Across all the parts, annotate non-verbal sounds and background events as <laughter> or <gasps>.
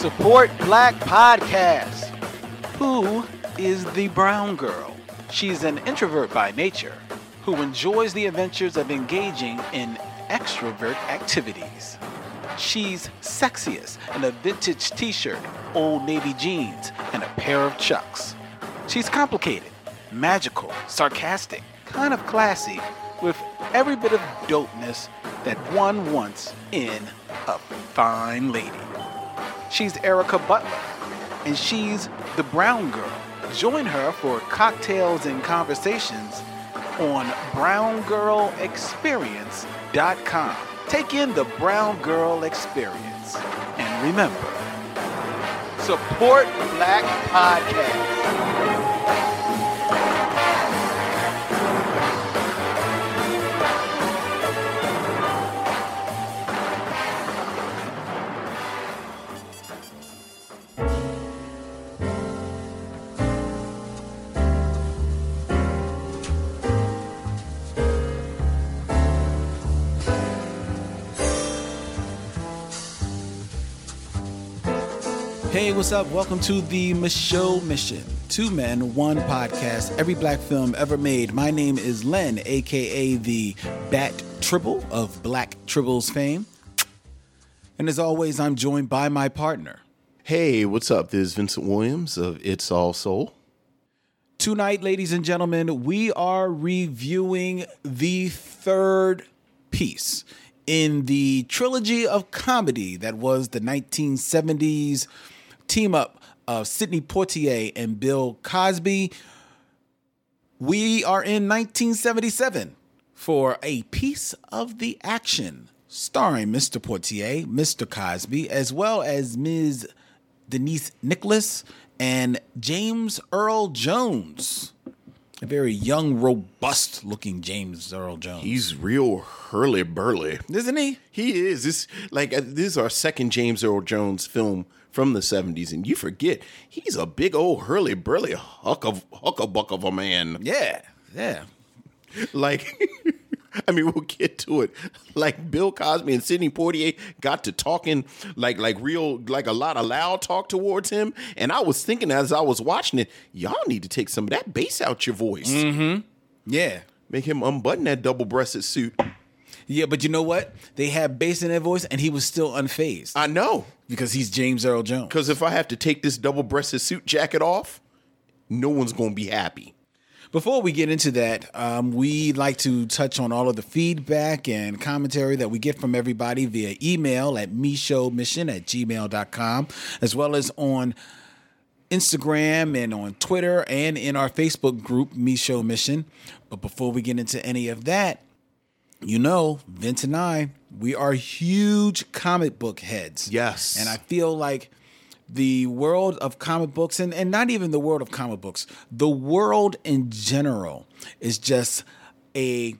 Support Black Podcast. Who is the brown girl? She's an introvert by nature who enjoys the adventures of engaging in extrovert activities. She's sexiest in a vintage t shirt, old navy jeans, and a pair of chucks. She's complicated, magical, sarcastic, kind of classy, with every bit of dopeness that one wants in a fine lady. She's Erica Butler, and she's the brown girl. Join her for cocktails and conversations on browngirlexperience.com. Take in the Brown Girl Experience. And remember, support Black Podcast. What's up? Welcome to the Micheaux Mission. Two men, one podcast, every black film ever made. My name is Len, aka the Bat Tribble of Black Tribbles fame. And as always, I'm joined by my partner. Hey, what's up? This is Vincent Williams of It's All Soul. Tonight, ladies and gentlemen, we are reviewing the third piece in the trilogy of comedy that was the 1970s team up of Sidney Poitier and Bill Cosby. We are in 1977 for a piece of the action starring Mr. Poitier, Mr. Cosby, as well as Ms. Denise Nicholas and James Earl Jones. A very young, robust looking James Earl Jones. He's real hurly burly, isn't he? He is. This like uh, this is our second James Earl Jones film from the '70s, and you forget he's a big old hurly burly huck of huckabuck of a man. Yeah, yeah. Like, <laughs> I mean, we'll get to it. Like Bill Cosby and Sidney Poitier got to talking like like real like a lot of loud talk towards him, and I was thinking as I was watching it, y'all need to take some of that bass out your voice. Mm-hmm. Yeah. Make him unbutton that double breasted suit. Yeah, but you know what? They had bass in their voice, and he was still unfazed. I know because he's James Earl Jones. Because if I have to take this double breasted suit jacket off, no one's going to be happy. Before we get into that, um, we like to touch on all of the feedback and commentary that we get from everybody via email at micheauxmission at gmail.com, as well as on Instagram and on Twitter and in our Facebook group, Micheaux Mission. But before we get into any of that, you know, Vince and I, we are huge comic book heads. Yes. And I feel like the world of comic books, and, and not even the world of comic books, the world in general is just a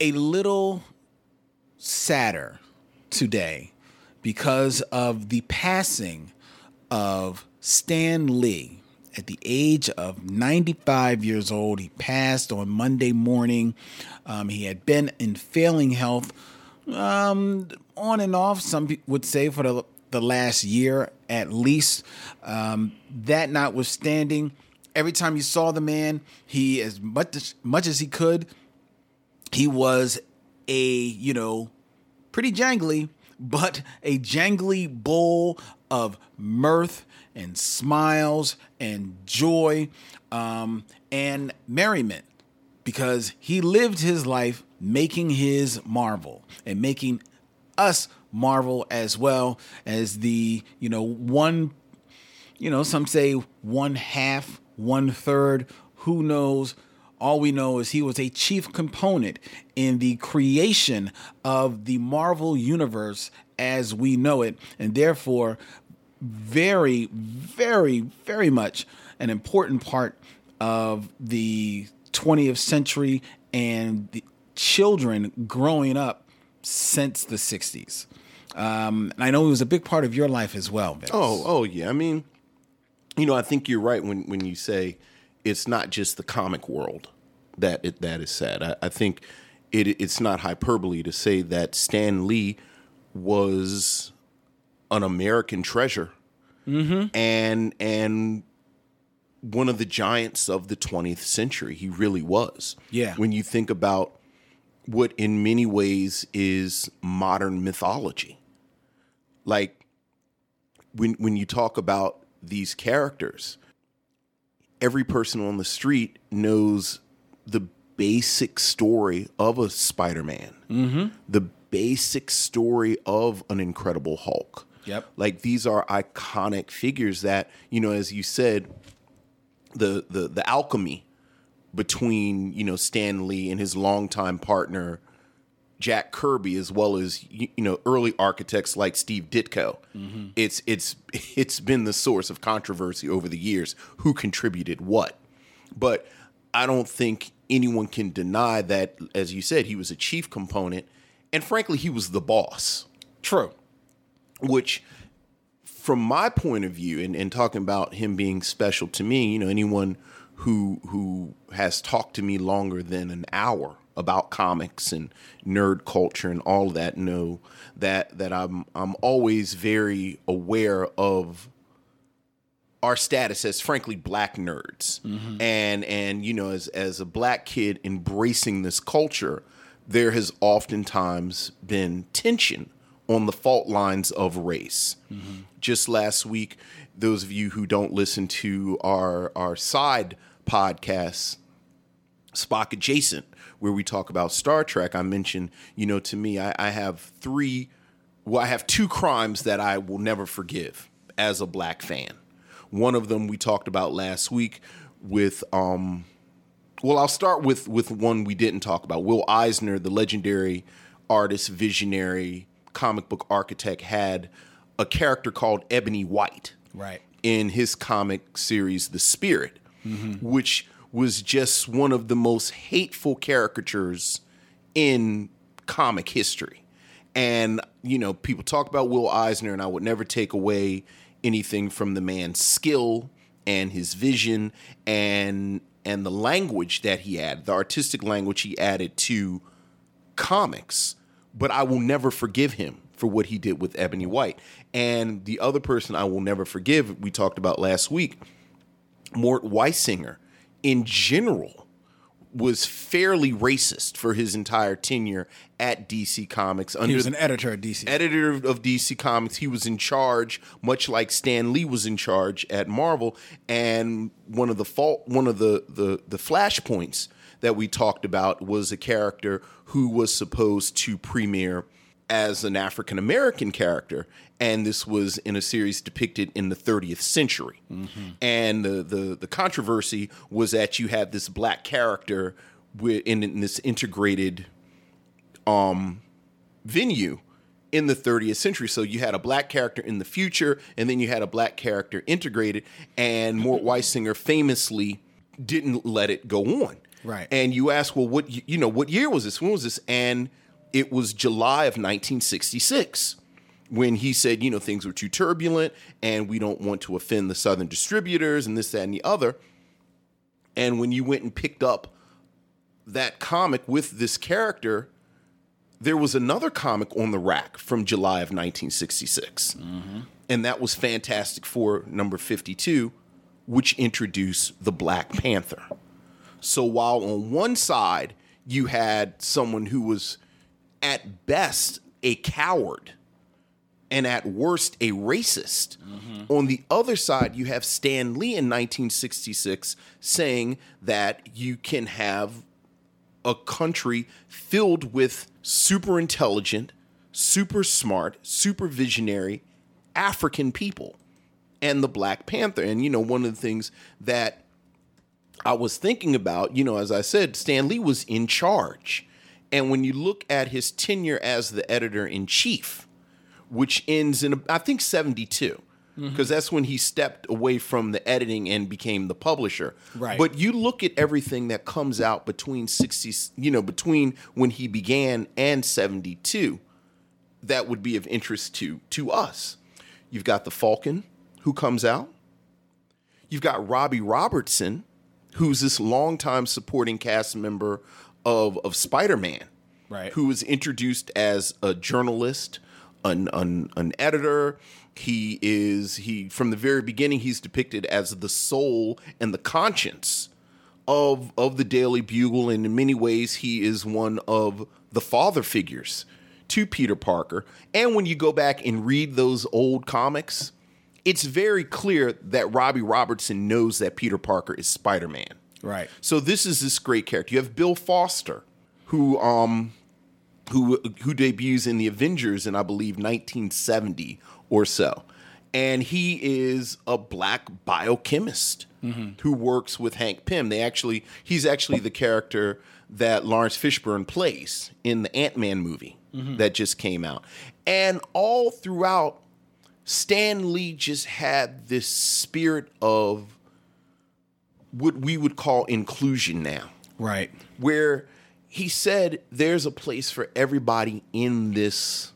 a little sadder today because of the passing of Stan Lee at the age of 95 years old. He passed on Monday morning. Um, he had been in failing health um, on and off, some would say, for the, the last year at least. Um, that notwithstanding, every time you saw the man, he, as much as, much as he could, he was a, you know, pretty jangly, but a jangly bowl of mirth and smiles and joy um, and merriment because he lived his life making his marvel and making us marvel as well as the you know one you know some say one half one third. Who knows? All we know is he was a chief component in the creation of the Marvel Universe as we know it, and therefore very, very, very much an important part of the 20th century and the children growing up since the 60s. Um, and I know it was a big part of your life as well. Vince. Oh, oh yeah. I mean, you know, I think you're right when when you say it's not just the comic world that it, that is sad. I, I think it, it's not hyperbole to say that Stan Lee was an American treasure and and one of the giants of the 20th century. He really was. Yeah. When you think about what in many ways is modern mythology. Like when when you talk about these characters, every person on the street knows the basic story of a Spider-Man. Mm-hmm. The basic story of an Incredible Hulk. Yep. Like these are iconic figures that, you know, as you said, the the the alchemy between you know Stan Lee and his longtime partner Jack Kirby, as well as you know early architects like Steve Ditko. Mm-hmm. It's it's it's been the source of controversy over the years who contributed what, but I don't think anyone can deny that, as you said, he was a chief component, and frankly, he was the boss True. Which from my point of view and, and talking about him being special to me you know anyone who who has talked to me longer than an hour about comics and nerd culture and all that know that that I'm I'm always very aware of our status as frankly black nerds. Mm-hmm. And and you know as as a black kid embracing this culture there has oftentimes been tension on the fault lines of race just last week those of you who don't listen to our our side podcast, Spock adjacent, where we talk about Star Trek, I mentioned, you know, to me, I, I have three, well, I have two crimes that I will never forgive as a black fan. One of them we talked about last week with, um, well, I'll start with with one we didn't talk about. Will Eisner, the legendary artist, visionary, comic book architect, had a character called Ebony White Right. in his comic series The Spirit, which was just one of the most hateful caricatures in comic history. And, you know, people talk about Will Eisner, and I would never take away anything from the man's skill and his vision and and the language that he added, the artistic language he added to comics, but I will never forgive him for what he did with Ebony White. And the other person I will never forgive, we talked about last week, Mort Weisinger, in general, was fairly racist for his entire tenure at DC Comics. Under He was an editor at DC. editor of DC Comics. He was in charge, much like Stan Lee was in charge at Marvel. And one of the fault, one of the the the flashpoints that we talked about was a character who was supposed to premiere as an African American character, and this was in a series depicted in the 30th century. And the, the the controversy was that you had this black character in, in this integrated um, venue in the 30th century. So you had a black character in the future, and then you had a black character integrated. And Mort Weisinger famously didn't let it go on. Right. And you ask, well, what you know, what year was this? When was this? And it was July of 1966 when he said, you know, things were too turbulent, and we don't want to offend the Southern distributors, and this, that, and the other. And when you went and picked up that comic with this character, there was another comic on the rack from July of 1966. Mm-hmm. And that was Fantastic Four number 52, which introduced the Black Panther. So while on one side you had someone who was at best a coward and at worst a racist. Mm-hmm. On the other side, you have Stan Lee in 1966 saying that you can have a country filled with super intelligent, super smart, super visionary African people and the Black Panther. And, you know, one of the things that I was thinking about, you know, as I said, Stan Lee was in charge. And when you look at his tenure as the editor in chief, which ends in, I think, 72, mm-hmm. because that's when he stepped away from the editing and became the publisher. Right. But you look at everything that comes out between 60, you know, between when he began and 72, that would be of interest to to us. You've got the Falcon who comes out. You've got Robbie Robertson, who's this longtime supporting cast member of of Spider-Man Right. who was introduced as a journalist, an, an an editor. He is he from the very beginning. He's depicted as the soul and the conscience of of the Daily Bugle, and in many ways, he is one of the father figures to Peter Parker. And when you go back and read those old comics, it's very clear that Robbie Robertson knows that Peter Parker is Spider Man. Right. So this is this great character. You have Bill Foster, who um who who debuts in the Avengers in I believe 1970 or so. And he is a black biochemist who works with Hank Pym. They actually he's actually the character that Laurence Fishburne plays in the Ant-Man movie that just came out. And all throughout Stan Lee just had this spirit of what we would call inclusion now Right. where he said there's a place for everybody in this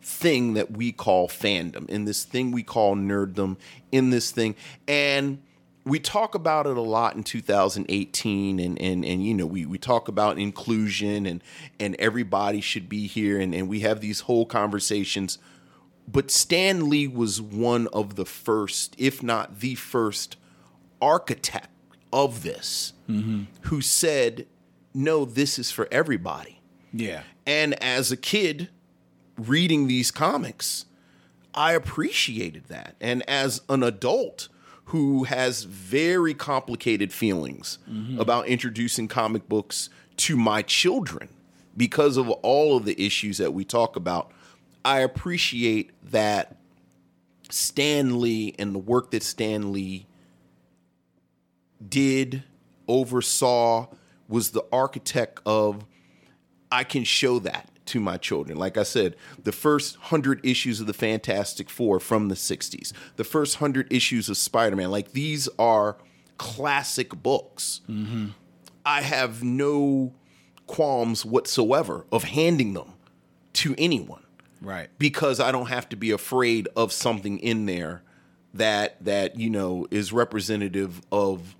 thing that we call fandom, in this thing we call nerddom, in this thing. And we talk about it a lot in 2018 and and, and you know we, we talk about inclusion and and everybody should be here and, and we have these whole conversations but Stan Lee was one of the first, if not the first, architect of this mm-hmm. who said, No, this is for everybody. Yeah. And as a kid reading these comics, I appreciated that. And as an adult who has very complicated feelings mm-hmm. about introducing comic books to my children because of all of the issues that we talk about, I appreciate that Stan Lee and the work that Stan Lee did, oversaw, was the architect of I can show that to my children. Like I said, the first hundred issues of the Fantastic Four from the 60s, the first hundred issues of Spider Man, like these are classic books. Mm-hmm. I have no qualms whatsoever of handing them to anyone Right. because I don't have to be afraid of something in there that that you know is representative of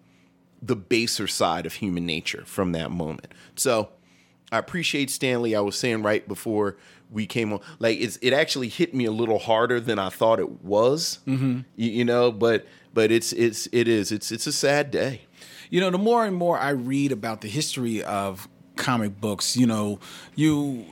the baser side of human nature from that moment. So I appreciate Stan Lee. I was saying right before we came on, like it's it actually hit me a little harder than I thought it was. Mm-hmm. You, you know, but but it's it's it is it's it's a sad day. You know, the more and more I read about the history of comic books, you know, you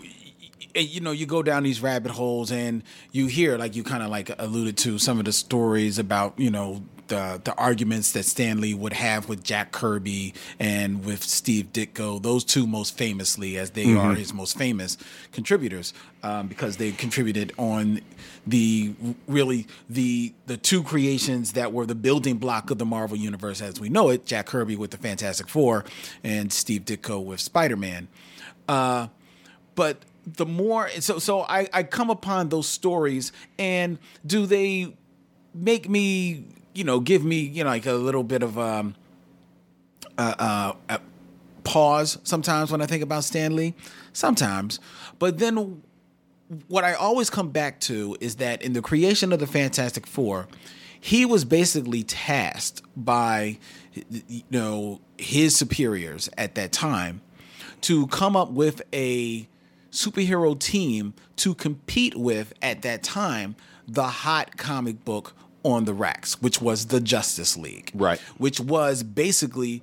you know, you go down these rabbit holes and you hear, like you kind of like alluded to, some of the stories about, you know, the the arguments that Stan Lee would have with Jack Kirby and with Steve Ditko. Those two most famously, as they are his most famous contributors, um, because they contributed on the really the the two creations that were the building block of the Marvel universe as we know it. Jack Kirby with the Fantastic Four and Steve Ditko with Spider Man. Uh, but the more so so I, I come upon those stories and do they make me you know give me you know like a little bit of um uh, uh, pause sometimes when I think about Stan Lee sometimes. But then what I always come back to is that in the creation of the Fantastic Four, he was basically tasked by you know his superiors at that time to come up with a superhero team to compete with at that time the hot comic book on the racks, which was the Justice League. Right. Which was basically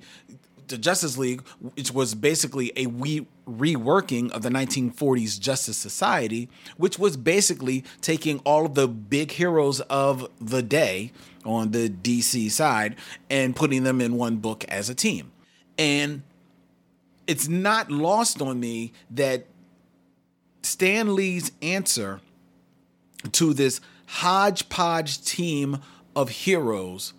the Justice League, which was basically a we reworking of the 1940s Justice Society, which was basically taking all of the big heroes of the day on the DC side and putting them in one book as a team. And it's not lost on me that Stan Lee's answer to this hodgepodge team of heroes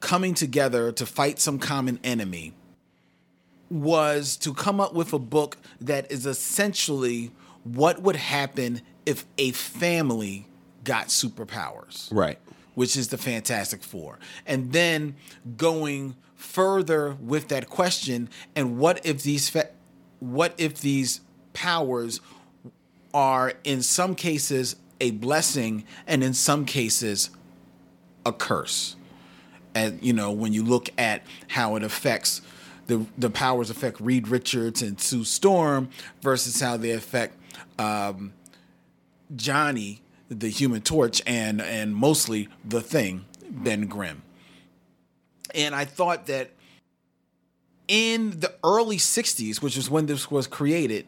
coming together to fight some common enemy was to come up with a book that is essentially what would happen if a family got superpowers Right. which is the Fantastic Four. And then going further with that question, and what if these fa- what if these powers are in some cases a blessing and in some cases a curse? And you know, when you look at how it affects the the powers affect Reed Richards and Sue Storm versus how they affect um, Johnny, the Human Torch, and and mostly the Thing, Ben Grimm. And I thought that in the early '60s, which is when this was created,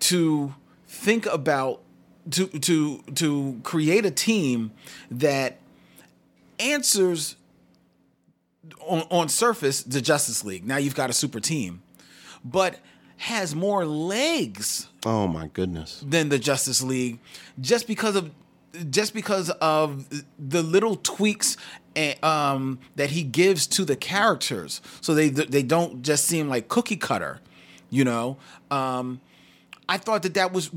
to think about to to to create a team that answers on, on surface the Justice League. Now you've got a super team, but has more legs Oh my goodness. than the Justice League just because of just because of the little tweaks eh, um, that he gives to the characters, so they they don't just seem like cookie cutter, you know. Um, I thought that that was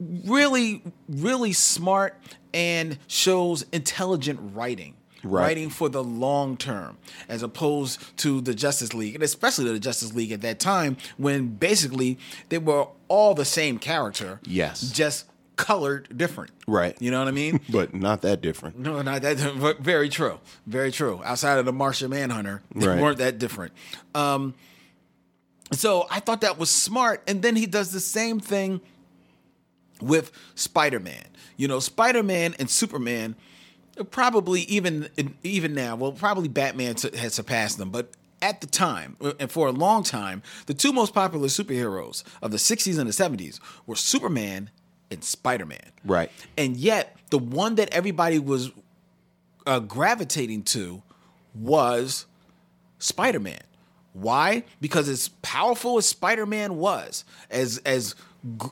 really really smart and shows intelligent writing. Right. Writing for the long term, as opposed to the Justice League, and especially the Justice League at that time, when basically they were all the same character, Yes. just colored different. Right. You know what I mean? <laughs> But not that different. No, not that. but Very true. Very true. Outside of the Martian Manhunter, they Right. weren't that different. Um, so I thought that was smart. And then he does the same thing with Spider Man. You know, Spider Man and Superman, probably even even now, well, probably Batman has surpassed them, but. At the time, and for a long time, the two most popular superheroes of the 60s and the 70s were Superman and Spider Man. Right. And yet, the one that everybody was uh, gravitating to was Spider Man. Why? Because as powerful as Spider Man was, as as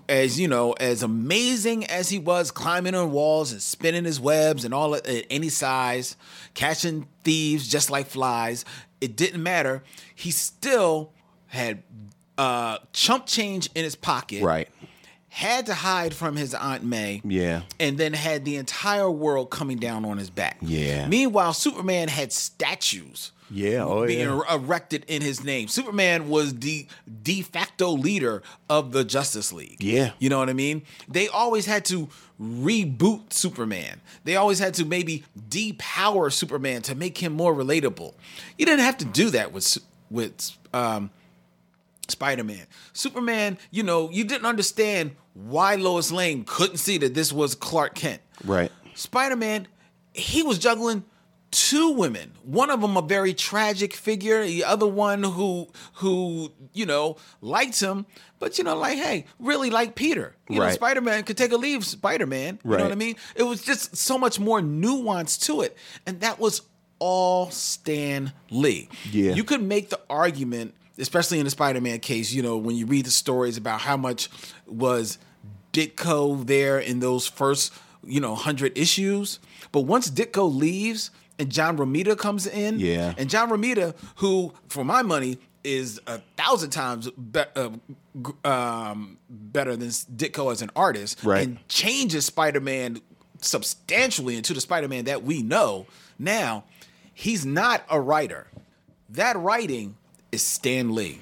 as you know, as amazing as he was climbing on walls and spinning his webs and all at any size, catching thieves just like flies, it didn't matter. He still had uh, chump change in his pocket. Right. Had to hide from his Aunt May Yeah. and then had the entire world coming down on his back. Yeah. Meanwhile, Superman had statues Yeah. Oh being yeah. erected in his name. Superman was the de facto leader of the Justice League. Yeah. You know what I mean? They always had to reboot Superman. They always had to maybe depower Superman to make him more relatable. You didn't have to do that with with um Spider-Man. Superman, you know, you didn't understand why Lois Lane couldn't see that this was Clark Kent. Right. Spider-Man, he was juggling two women. One of them a very tragic figure, the other one who who, you know, liked him, but you know, like, hey, really like Peter. You know, Spider-Man could take a leave Spider-Man. You know what I mean? It was just so much more nuance to it. And that was all Stan Lee. Yeah. You could make the argument, especially in the Spider-Man case, you know, when you read the stories about how much was Ditko there in those first, you know, 100 issues. But once Ditko leaves and John Romita comes in, Yeah. and John Romita, who, for my money, is a thousand times be- uh, um, better than Ditko as an artist, Right. and changes Spider-Man substantially into the Spider-Man that we know now. He's not a writer. That writing is Stan Lee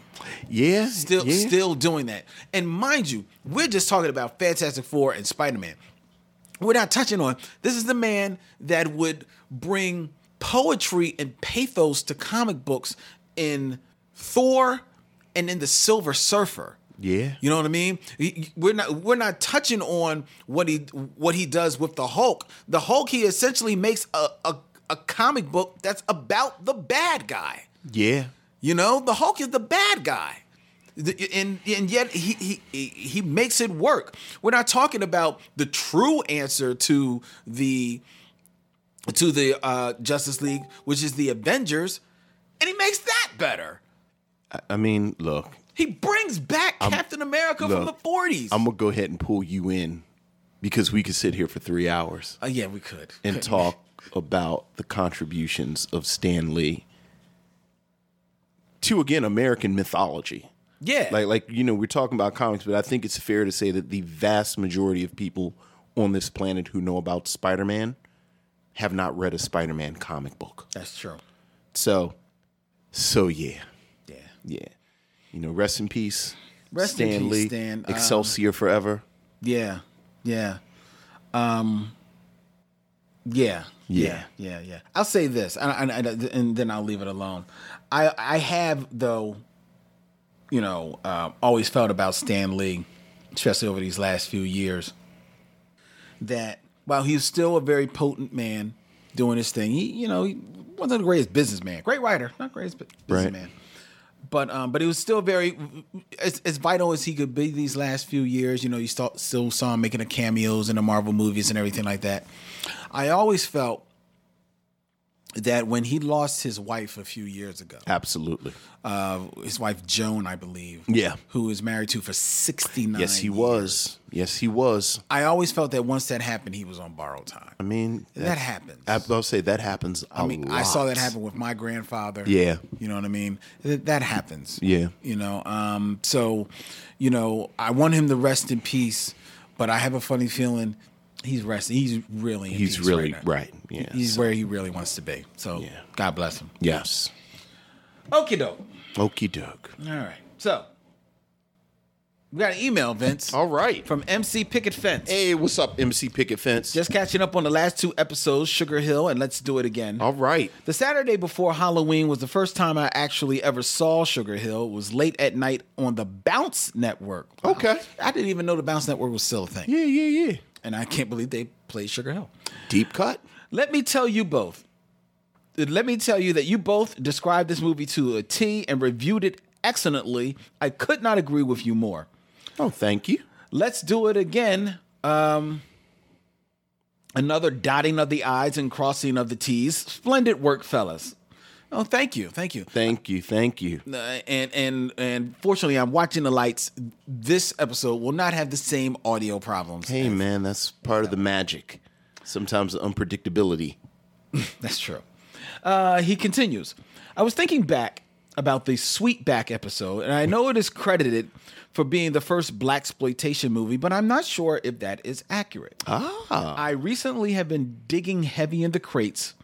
Yeah. still yeah. still doing that. And mind you, we're just talking about Fantastic Four and Spider Man. We're not touching on this is the man that would bring poetry and pathos to comic books in Thor and in the Silver Surfer. Yeah. You know what I mean? We're not we're not touching on what he what he does with the Hulk. The Hulk he essentially makes a a, a comic book that's about the bad guy. Yeah. You know, the Hulk is the bad guy. And, and yet he he he makes it work. We're not talking about the true answer to the to the uh, Justice League, which is the Avengers, and he makes that better. I mean, look, He brings back Captain America from the 40s. I'm gonna go ahead and pull you in because we could sit here for three hours Uh, yeah, we could. and Couldn't talk about the contributions of Stan Lee to again American mythology. Yeah. Like like you know, we're talking about comics, but I think it's fair to say that the vast majority of people on this planet who know about Spider-Man have not read a Spider-Man comic book. That's true. So so yeah. Yeah. Yeah. You know, rest in peace. Rest in peace, Lee. Stan. Um, Excelsior forever. Yeah, yeah, um, yeah, yeah, Yeah. yeah, yeah. I'll say this, and, and, and then I'll leave it alone. I I have though, you know, uh, always felt about Stan Lee, especially over these last few years, that while he was still a very potent man doing his thing, he you know he wasn't the greatest businessman, great writer, not greatest bu- Right. businessman. But um, but he was still very as, as vital as he could be these last few years. You know, you still saw him making the cameos in the Marvel movies and everything like that. I always felt that when he lost his wife a few years ago, Absolutely. uh, his wife Joan, I believe, Yeah. who was married to for sixty nine. Yes, he was. Yes, he was. I always felt that once that happened, he was on borrowed time. I mean, that happens. I, I'll say that happens. I I mean, I saw that happen with my grandfather. Yeah. You know what I mean? That, that happens. Yeah. You know, um, so, you know, I want him to rest in peace, but I have a funny feeling he's resting. He's really He's really right. right. Yeah. He's where he really wants to be. So, Yeah. God bless him. yes. Okie doke. Okie doke. All right. So, we got an email, Vince, All right. from MC Picket Fence. Hey, what's up, MC Picket Fence? Just catching up on the last two episodes, Sugar Hill, and let's do it again. All right. The Saturday before Halloween was the first time I actually ever saw Sugar Hill. It was late at night on the Bounce Network. Wow. Okay. I didn't even know the Bounce Network was still a thing. Yeah, yeah, yeah. And I can't believe they played Sugar Hill. Deep cut. Let me tell you both. Let me tell you that you both described this movie to a T and reviewed it excellently. I could not agree with you more. Oh, thank you. Let's do it again. Um, another dotting of the I's and crossing of the T's. Splendid work, fellas. Oh, thank you, thank you. Thank you. Thank you. Uh, and and and fortunately, I'm watching the lights. This episode will not have the same audio problems. Hey, man, that's part of the magic. Sometimes the unpredictability. <laughs> That's true. Uh, he continues. I was thinking back about the Sweetback episode, and I know it is credited for being the first black exploitation movie, but I'm not sure if that is accurate. Ah. I recently have been digging heavy in the crates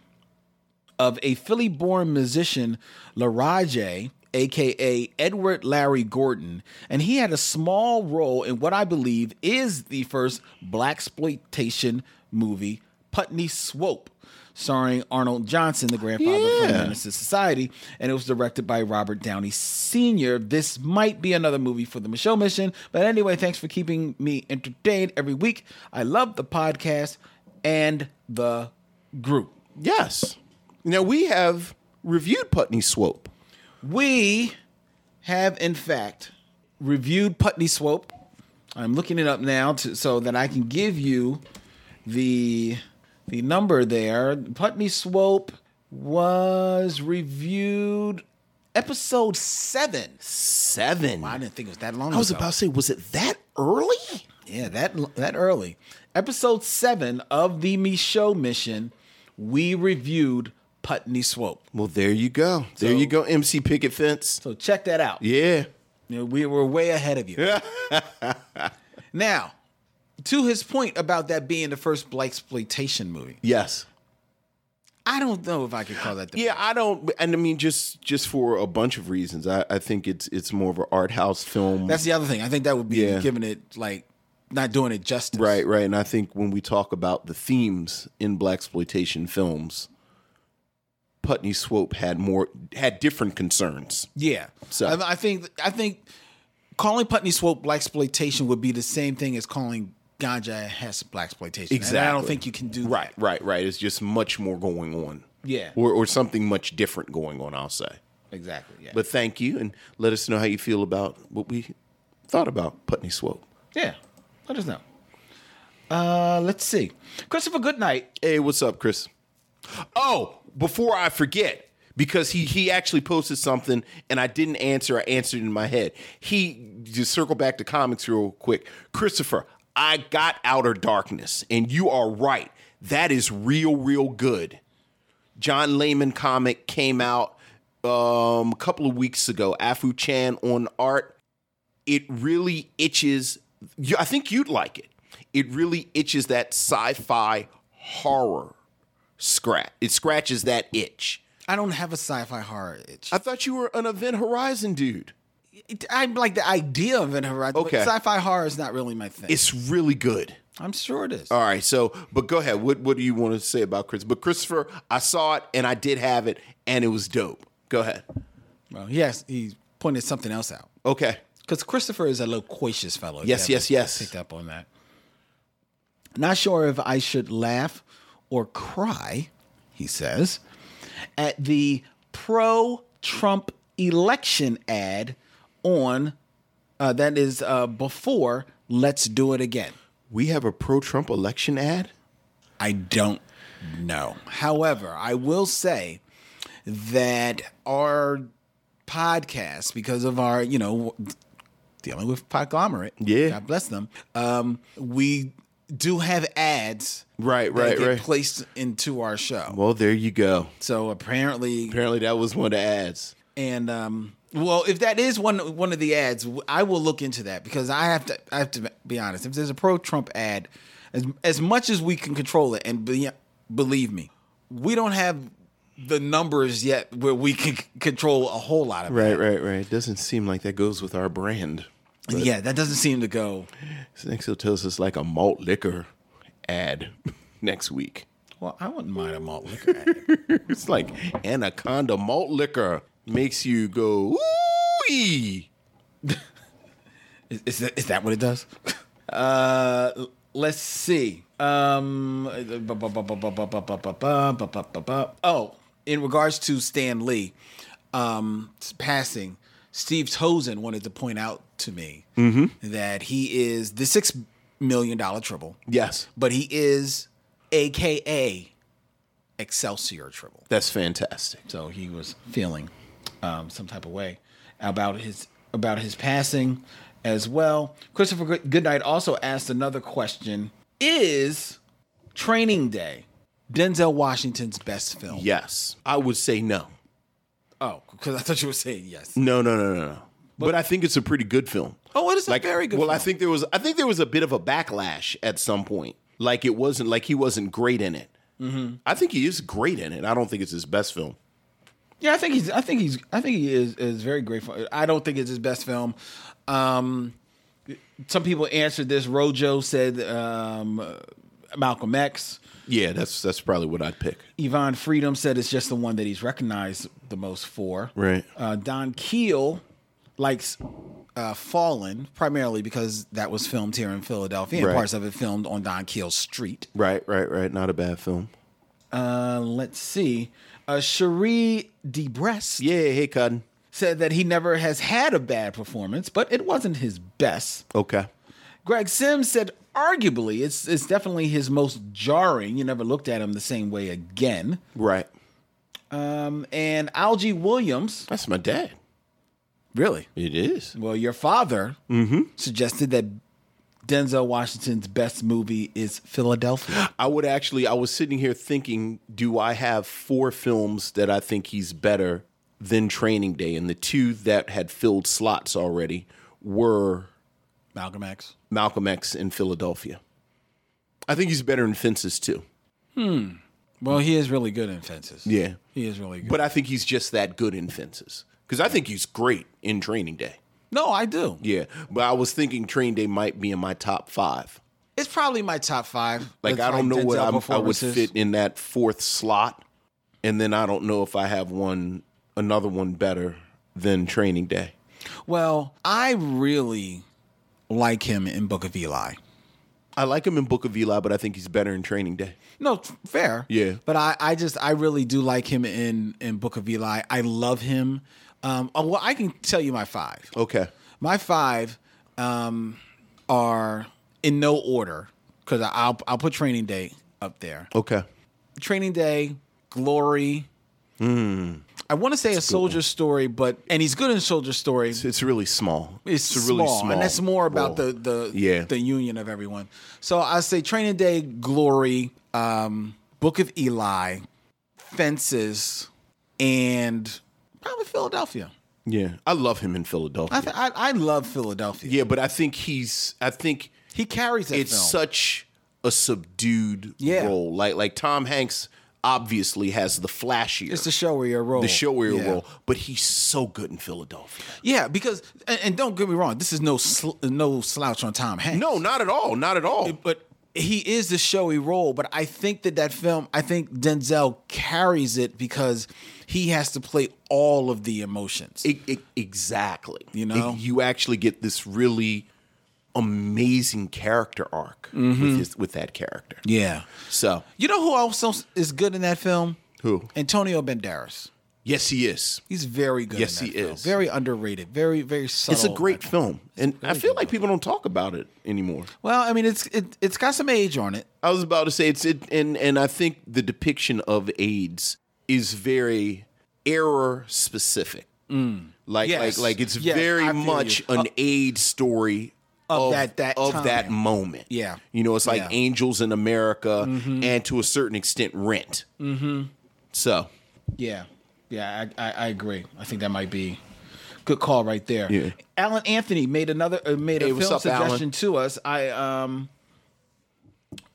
of a Philly born musician, Laraaji, aka Edward Larry Gordon, and he had a small role in what I believe is the first black exploitation movie, Putney Swope, starring Arnold Johnson, the grandfather from Yeah. Menace Society, and it was directed by Robert Downey Sr. This might be another movie for the Michelle Mission, but anyway, thanks for keeping me entertained every week. I love the podcast and the group. Yes. Now we have reviewed Putney Swope. We have, in fact, reviewed Putney Swope. I'm looking it up now to, so that I can give you the the number there. Putney Swope was reviewed episode seven. Seven. I didn't think it was that long ago. I was ago. about to say, was it that early? Yeah, that that early. Episode seven of the Micheaux mission, we reviewed Putney Swope. Well, there you go. There So- you go, MC Picket Fence. So check that out. Yeah. You know, we were way ahead of you. <laughs> now, to his point about that being the first black exploitation movie, Yes. I don't know if I could call that the Yeah, I don't, and I mean, just just for a bunch of reasons, I, I think it's it's more of an art house film. That's the other thing. I think that would be Yeah. giving it like not doing it justice. right, right. And I think when we talk about the themes in black exploitation films, Putney Swope had more had different concerns. Yeah. So- I, I think I think calling Putney Swope black exploitation would be the same thing as calling Ganja Hess black exploitation. And I don't think you can do right, that. right, right. It's just much more going on. Yeah. or or something much different going on. I'll say. Exactly. Yeah. But thank you, and let us know how you feel about what we thought about Putney Swope. yeah. Let us know. Uh, let's see. Christopher Goodnight. Hey, what's up, Chris? Oh, before I forget, because he he actually posted something and I didn't answer. I answered in my head. He just circle back to comics real quick. Christopher, I got Outer Darkness, and you are right. That is real, real good. John Layman comic came out um, a couple of weeks ago. Afu Chan on art. It really itches. I think you'd like it. It really itches that sci-fi horror scratch. It scratches that itch. I don't have a sci-fi horror itch. I thought you were an Event Horizon dude. I like the idea of Event Horizon, Okay. sci-fi horror is not really my thing. It's really good. I'm sure it is. All right, so but go ahead. What what do you want to say about Chris? But Christopher, I saw it and I did have it, and it was dope. Go ahead. Well, yes, he pointed something else out Okay. because Christopher is a loquacious fellow. Yes, yes, yes. Picked up on that. Not sure if I should laugh or cry, he says, at the pro Trump election ad on uh, that is uh, before Let's Do It Again. We have a pro Trump election ad? I don't know. However, I will say that our podcast, because of our, you know, dealing with Podglomerate, Yeah. God bless them, um, we do have ads Right, that right, right. placed into our show. Well, there you go. So apparently, Apparently, that was one of the ads. and um, well, if that is one one of the ads, I will look into that because I have to. I have to be honest. If there's a pro Trump ad, as as much as we can control it, and be, believe me, we don't have the numbers yet where we can control a whole lot of Right, it. right, right. It doesn't seem like that goes with our brand. Yeah, that doesn't seem to go. Next, he'll tell us it's like a malt liquor ad next week. Well, I wouldn't mind a malt liquor ad. It's like Anaconda malt liquor makes you go ooh Is, is, that, is that what it does? Uh, let's see. Um, oh, in regards to Stan Lee, um, passing, Steve Tozen wanted to point out to me that he is the six million dollar triple, Yes, but he is AKA Excelsior triple. that's fantastic. So he was feeling um, some type of way about his about his passing as well. Christopher Goodnight also asked another question: Is Training Day Denzel Washington's best film? Yes, I would say no. Oh, <laughs> because I thought you were saying yes. No, no, no, no, no. But, I think it's a pretty good film. Oh, it is a very good. Well, I think there was I think there was a bit of a backlash at some point. Like it wasn't like he wasn't great in it. Mm-hmm. I think he is great in it. I don't think it's his best film. Yeah, I think he's. I think he's. I think he is is very grateful. I don't think it's his best film. Um, some people answered this. Rojo said um, Malcolm X. Yeah, that's that's probably what I'd pick. Yvonne Freedom said it's just the one that he's recognized the most for. Right. Uh, Don Keel likes uh, Fallen primarily because that was filmed here in Philadelphia and Right. parts of it filmed on Don Keel's street. Right, right, right. Not a bad film. Uh, let's see. Uh, Cherie DeBrest Yeah, hey, Cotton. said that he never has had a bad performance, but it wasn't his best. Okay. Greg Sims said arguably it's it's definitely his most jarring. You never looked at him the same way again. Right. Um, and Algie Williams, That's my dad. really? It is. Well, your father suggested that Denzel Washington's best movie is Philadelphia. <gasps> I would actually I was sitting here thinking, do I have four films that I think he's better than Training Day? And the two that had filled slots already were Malcolm X. Malcolm X in Philadelphia. I think he's better in Fences too. Hmm. Well, he is really good in fences. Yeah. He is really good. But I think he's just that good in Fences. Because I think he's great in Training Day. no, I do. Yeah. But I was thinking Training Day might be in my top five. It's probably my top five. Like I don't know what I'm, I would fit in that fourth slot, and then I don't know if I have one another one better than Training Day. Well, I really like him in Book of Eli. I like him in Book of Eli, but I think he's better in Training Day. No, fair. Yeah. But I, I just, I really do like him in in Book of Eli. I love him. Um, oh, well, I can tell you my five. Okay. My five um, are in no order because I'll I'll put Training Day up there. Okay. Training Day, Glory. Hmm. I want to say a soldier story, but and he's good in soldier story. It's really small. It's, a really small, and that's more about role. the the Yeah. the union of everyone. So I say Training Day, Glory, um, Book of Eli, Fences, and probably Philadelphia. Yeah, I love him in Philadelphia. I th- I, I love Philadelphia. yeah, but I think he's. I think He carries it's film. such a subdued Yeah. role. Like like Tom Hanks obviously has the flashier, it's the showier role. the showier yeah. role, but he's so good in Philadelphia. Yeah, because and, and don't get me wrong, this is no sl- no slouch on Tom Hanks. No, not at all. Not at all. but he is the showy role. But I think that that film, I think Denzel carries it because he has to play all of the emotions. E- e- exactly. You know? E- you actually get this really amazing character arc with mm-hmm. his, with that character. Yeah. So You know who also is good in that film? Who? Antonio Banderas. yes, he is. He's very good. Yes, in that he film. is. Very underrated. Very, very subtle. It's a great film, and I feel like people don't talk about it anymore. Well, I mean, it's it, it's got some age on it. I was about to say it's it, and and I think the depiction of AIDS is very error specific. Mm. Like Yes. like like it's Yes, very much you. an uh, AIDS story Of that- that of that moment. Yeah. you know, it's like Yeah. Mm-hmm. Angels in America, and to a certain extent, Rent. Mm-hmm. So Yeah, yeah, I, I, I agree. I think that might be good call right there. Yeah. Alan Anthony made another uh, made a Hey, film up, Alan? suggestion to us. I um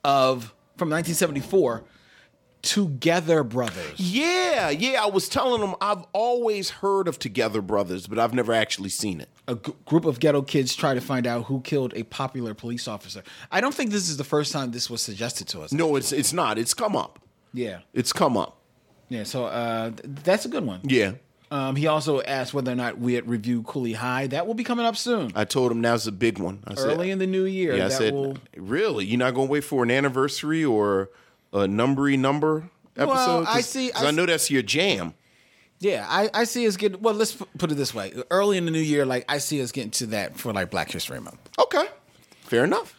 of from 1974, Together Brothers. yeah, yeah, I was telling them I've always heard of Together Brothers, but I've never actually seen it. A g- group of ghetto kids try to find out who killed a popular police officer. I don't think this is the first time this was suggested to us. No, it's it's not. It's come up. Yeah, It's come up. yeah. So uh, th- that's a good one. Yeah. Um, he also asked whether or not we had reviewed Cooley High. That will be coming up soon, I told him now's a big one. I said, early in the new year. yeah, I said, will really? You're not going to wait for an anniversary or a numbery number episode? Well, I see- I I know that's your jam. Yeah, I, I see us getting. Well, let's put it this way: early in the new year, like I see us getting to that for like Black History Month. Okay, fair enough.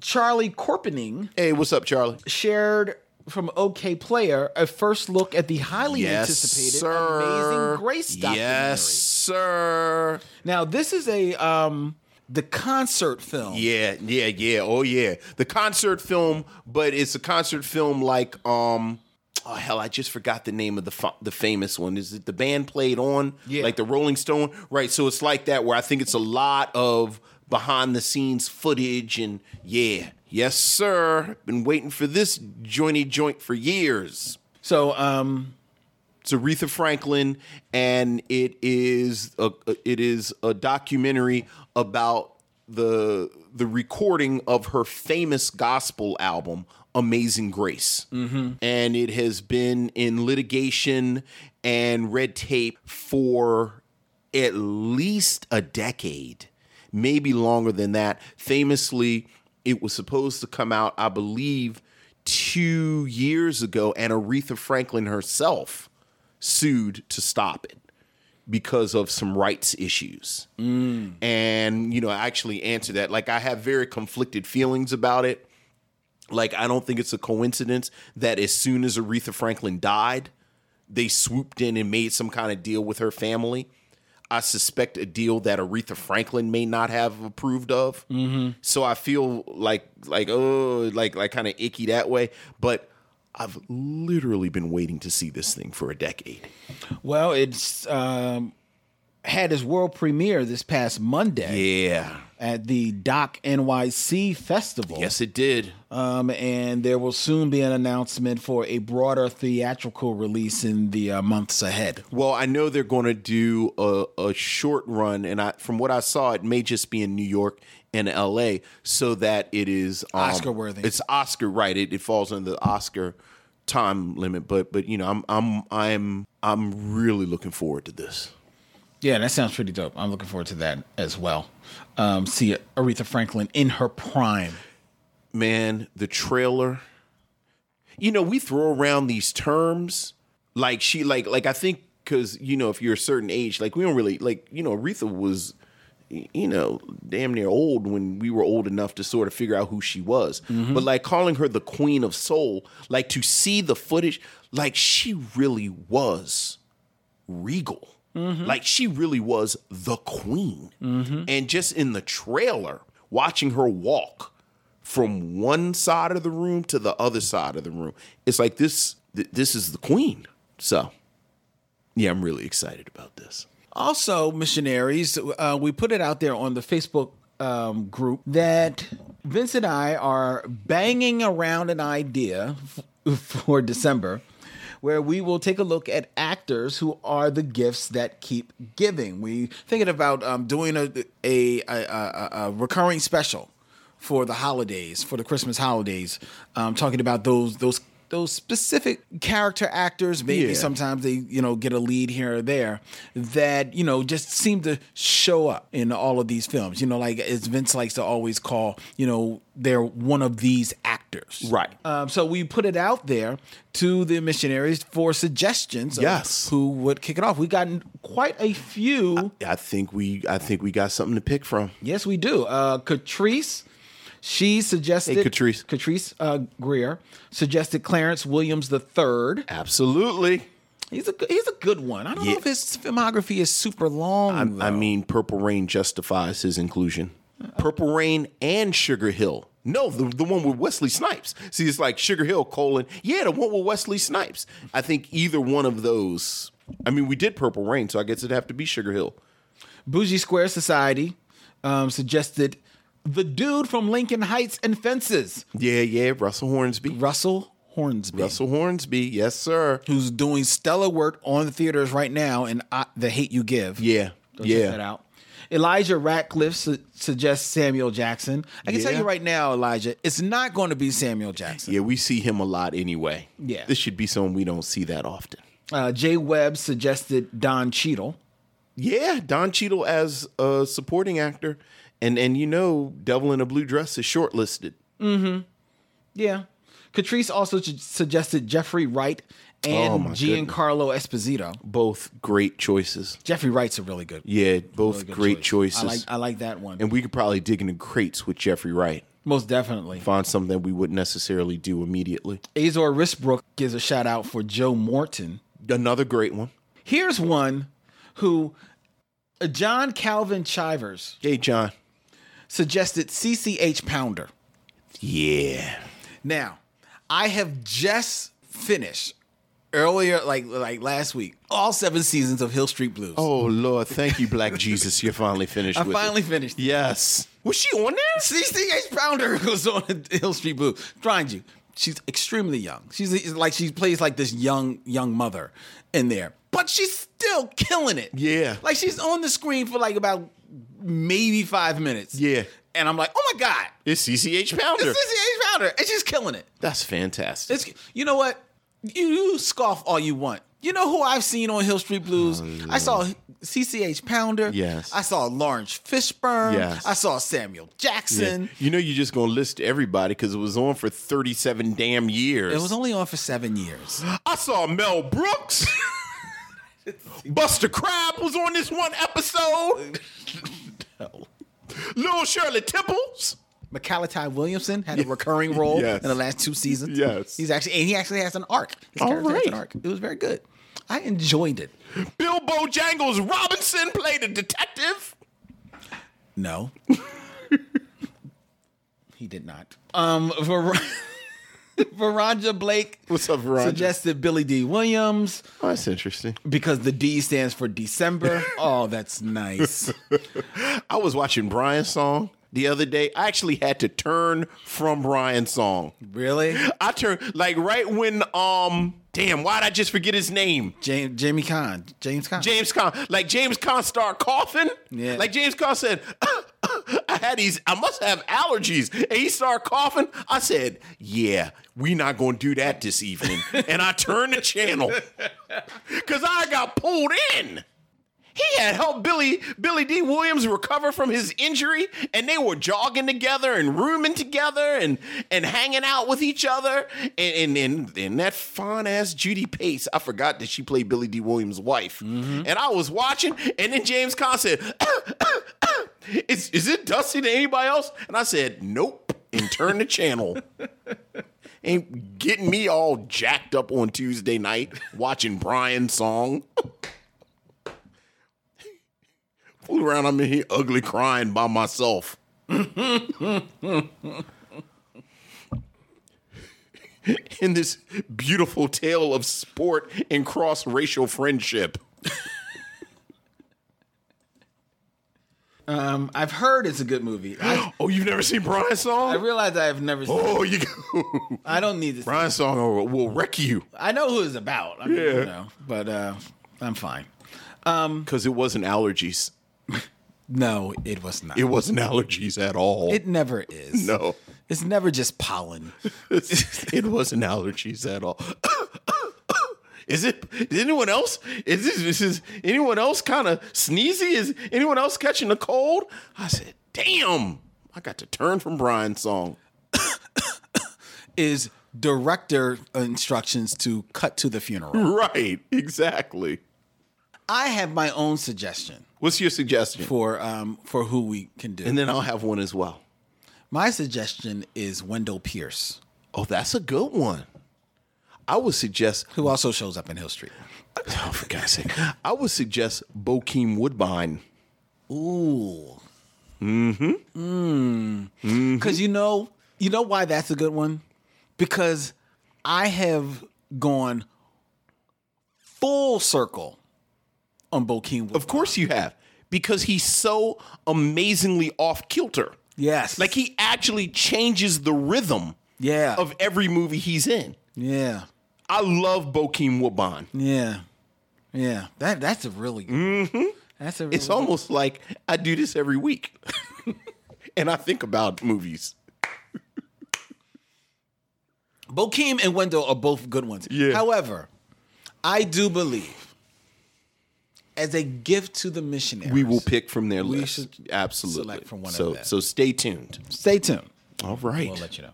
Charlie Corpening Hey, what's up, Charlie? shared from Okayplayer a first look at the highly Yes, anticipated sir. Amazing Grace documentary. Yes, sir. Now this is a um the concert film. Yeah, yeah, yeah. Oh, yeah. The concert film, but it's a concert film like um. Oh hell! I just forgot the name of the fa- the famous one. Is it the band played on? Yeah. like the Rolling Stone, right? So it's like that, where I think it's a lot of behind the scenes footage, and yeah, yes, sir. Been waiting for this jointy joint for years. So um It's Aretha Franklin, and it is a it is a documentary about the the recording of her famous gospel album, Amazing Grace, and it has been in litigation and red tape for at least a decade, maybe longer than that. Famously, it was supposed to come out, I believe, two years ago, and Aretha Franklin herself sued to stop it because of some rights issues. Mm. And, you know, I actually answered that. Like, I have very conflicted feelings about it. Like, I don't think it's a coincidence that as soon as Aretha Franklin died, they swooped in and made some kind of deal with her family. I suspect a deal that Aretha Franklin may not have approved of. Mm-hmm. So I feel like like oh like like kind of icky that way. But I've literally been waiting to see this thing for a decade. well it's um had its world premiere this past Monday Yeah. at the Doc NYC Festival. Yes, it did. Um, and there will soon be an announcement for a broader theatrical release in the uh, months ahead. Well, I know they're going to do a, a short run, and I, from what I saw, it may just be in New York and L.A. so that it is um, Oscar-worthy. It's Oscar, right? It, it falls under the Oscar time limit, but but you know, I'm I'm I'm I'm really looking forward to this. Yeah, that sounds pretty dope. I'm looking forward to that as well. Um, see Aretha Franklin in her prime. man, the trailer. You know, we throw around these terms like she like like I think because you know if you're a certain age, like we don't really like you know Aretha was you know damn near old when we were old enough to sort of figure out who she was. But like calling her the queen of soul, like to see the footage, like she really was regal. Like she really was the queen. And just in the trailer, watching her walk from one side of the room to the other side of the room, it's like this th- this is the queen. So, yeah, I'm really excited about this. Also, missionaries, uh, we put it out there on the Facebook um, group that Vince and I are banging around an idea f- for December where we will take a look at actors who are the gifts that keep giving. We thinking about um, doing a a, a, a recurring special for the holidays, for the Christmas holidays, um, talking about those those those specific character actors, maybe Yeah. sometimes they, you know, get a lead here or there that, you know, just seem to show up in all of these films. You know, like as Vince likes to always call, you know, they're one of these actors. Right. Um, so we put it out there to the missionaries for suggestions of Yes. who would kick it off. We gotten quite a few. I think we I think we got something to pick from. Yes, we do. Uh, Catrice, she suggested. Hey, Catrice. Catrice uh, Greer suggested Clarence Williams III. Absolutely. He's a good- he's a good one. I don't know if his filmography is super long. I though. mean, Purple Rain justifies his inclusion. Purple Rain and Sugar Hill. No, the, the one with Wesley Snipes. See, it's like Sugar Hill colon. Yeah, the one with Wesley Snipes. I think either one of those. I mean, we did Purple Rain, so I guess it'd have to be Sugar Hill. Bougie Square Society um, suggested the dude from Lincoln Heights and Fences, Yeah, yeah, Russell Hornsby. Russell Hornsby, Russell Hornsby, yes, sir. who's doing stellar work on the theaters right now in uh, The Hate You Give. Yeah, Go yeah. check that out. Elijah Ratcliffe su- suggests Samuel Jackson. I can tell you right now, Elijah, it's not going to be Samuel Jackson. Yeah, we see him a lot anyway. Yeah. This should be someone we don't see that often. Uh, Jay Webb suggested Don Cheadle. Yeah, Don Cheadle as a supporting actor. And and you know, Devil in a Blue Dress is shortlisted. Mm-hmm. Yeah. Catrice also su- suggested Jeffrey Wright and Oh, Giancarlo Esposito. Both great choices. Jeffrey Wright's a really good, Yeah, both really good great choice. choices. I like I like that one. and we could probably dig into crates with Jeffrey Wright. Most definitely. Find something that we wouldn't necessarily do immediately. Azor Risbrook gives a shout out for Joe Morton. Another great one. Here's one who uh, John Calvin Chivers Hey, John. Suggested CCH Pounder. Yeah. Now, I have just finished earlier, like like last week, all seven seasons of Hill Street Blues. Oh Lord, thank you, Black Jesus. You're finally finished. I finally it. finished. Yes. Was she on there? CCH Pounder <laughs> was on Hill Street Blues. Mind you, she's extremely young. She's like she plays like this young young mother in there, but she's still killing it. Yeah. like she's on the screen for like about maybe five minutes. Yeah. and I'm like, oh my god, It's CCH Pounder. it's CCH Pounder, and she's killing it. That's fantastic. It's you know what? You, you scoff all you want. You know who I've seen on Hill Street Blues? Oh, I saw CCH Pounder. Yes. I saw Laurence Fishburne. Yes. I saw Samuel Yeah. Jackson. You know, you're just gonna list everybody because it was on for 37 damn years. It was only on for seven years. <gasps> I saw Mel Brooks. <laughs> Buster Crabbe was on this one episode. <laughs> Little Shirley Temples. Mykelti Williamson had a recurring role Yes. in the last two seasons. Yes. He's actually and he actually has an arc. His All has an arc. It was very good. I enjoyed it. Bill Bojangles Robinson played a detective. No. <laughs> he did not. Um <laughs> Ver- <laughs> Veranja Blake What's up, Veranja? suggested Billy Dee Williams Oh, that's interesting. because the D stands for December. <laughs> oh, that's nice. I was watching Brian's song the other day. I actually had to turn from Brian's song. Really? I turned like right when um damn, why'd I just forget his name? James Jamie Caan. James Caan. James Caan. Like James Caan started coughing. Yeah. Like James Caan said, <laughs> I had these, I must have allergies. And he started coughing. I said, Yeah, we not gonna do that this evening. and I turned the channel. <laughs> Cause I got pulled in. He had helped Billy Billy Dee Williams recover from his injury, and they were jogging together and rooming together and and hanging out with each other. And and and, and that fine ass Judy Pace, I forgot that she played Billy Dee Williams' wife. Mm-hmm. And I was watching, and then James Caan said, <coughs> "Is is it Dusty to anybody else?" And I said, "Nope," and turned the channel. <laughs> Ain't getting me all jacked up on Tuesday night watching Brian's song. <laughs> Fool around, I'm in here ugly crying by myself. <laughs> in this beautiful tale of sport and cross racial friendship. Um, I've heard it's a good movie. <gasps> I, Oh, you've never seen Brian's song? I realize I have never seen oh, you go. <laughs> I don't need this. Brian's song will, will wreck you I know who it's about. I mean, Yeah. you know, but uh, I'm fine. because it wasn't allergies. No, it was not. It wasn't allergies at all. It never is. no. It's never just pollen. it wasn't allergies at all. <coughs> is it? Is anyone else? Is this? Is, is anyone else kind of sneezy? Is anyone else catching a cold? I said, "Damn, I got to turn from Brian's song." Is director instructions to cut to the funeral. Right, exactly. I have my own suggestion What's your suggestion? for um for who we can do. And then I'll have one as well. my suggestion is Wendell Pierce, Oh, that's a good one. I would suggest. who also shows up in Hill Street. Oh, for God's sake, I would suggest Bokeem Woodbine. Ooh. Mm-hmm. Mm. Because you know, you know why that's a good one? Because I have gone full circle on Bokeem. Of course you have, because he's so amazingly off kilter. Yes. Like he actually changes the rhythm yeah. of every movie he's in. yeah. I love Bokeem Woodbine. Yeah. Yeah. That that's a really mm-hmm. that's a really It's almost like I do this every week. <laughs> and I think about movies. Bokeem and Wendell are both good ones. Yeah. However, I do believe as a gift to the missionaries, We will pick from their We list. Absolutely. select from one of so, them. So stay tuned. Stay tuned. All right. We'll let you know.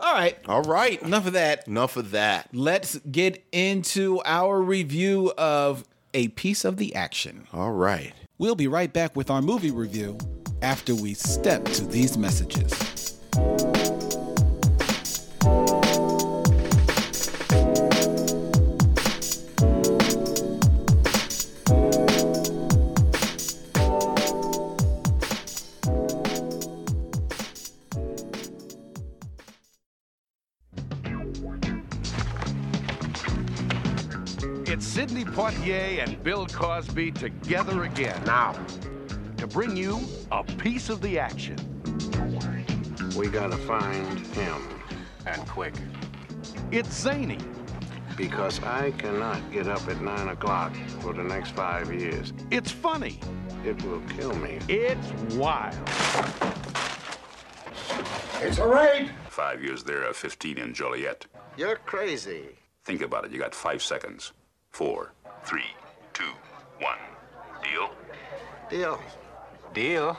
All right. All right. Enough of that. Enough of that. Let's get into our review of A Piece of the Action. All right. We'll be right back with our movie review after we step to these messages. Poitier and Bill Cosby together again. Now, to bring you a piece of the action. We gotta find him. And quick. It's zany, Because I cannot get up at 9 o'clock for the next five years. it's funny, It will kill me. it's wild. It's a raid! Five years there, 15 in Joliet. You're crazy. Think about it. You got five seconds. Four, three, two, one. Deal? Deal. Deal?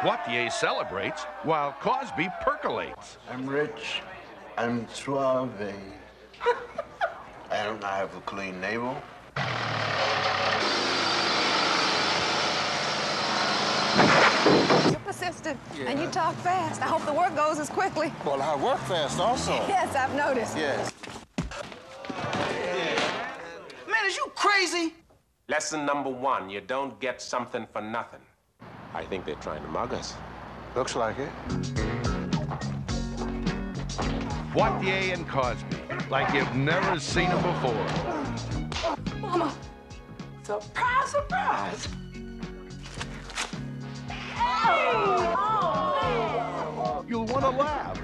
Poitier celebrates while Cosby percolates. I'm rich. I'm suave. <laughs> I don't have a clean navel. You're persistent and you talk fast. I hope the work goes as quickly. Well, I work fast also. <laughs> Yes, I've noticed. Yes. Crazy? Lesson number one, you don't get something for nothing. I think they're trying to mug us. Looks like it. Poitier and Cosby, like you've never seen them before. Mama, surprise, surprise. You'll want to laugh.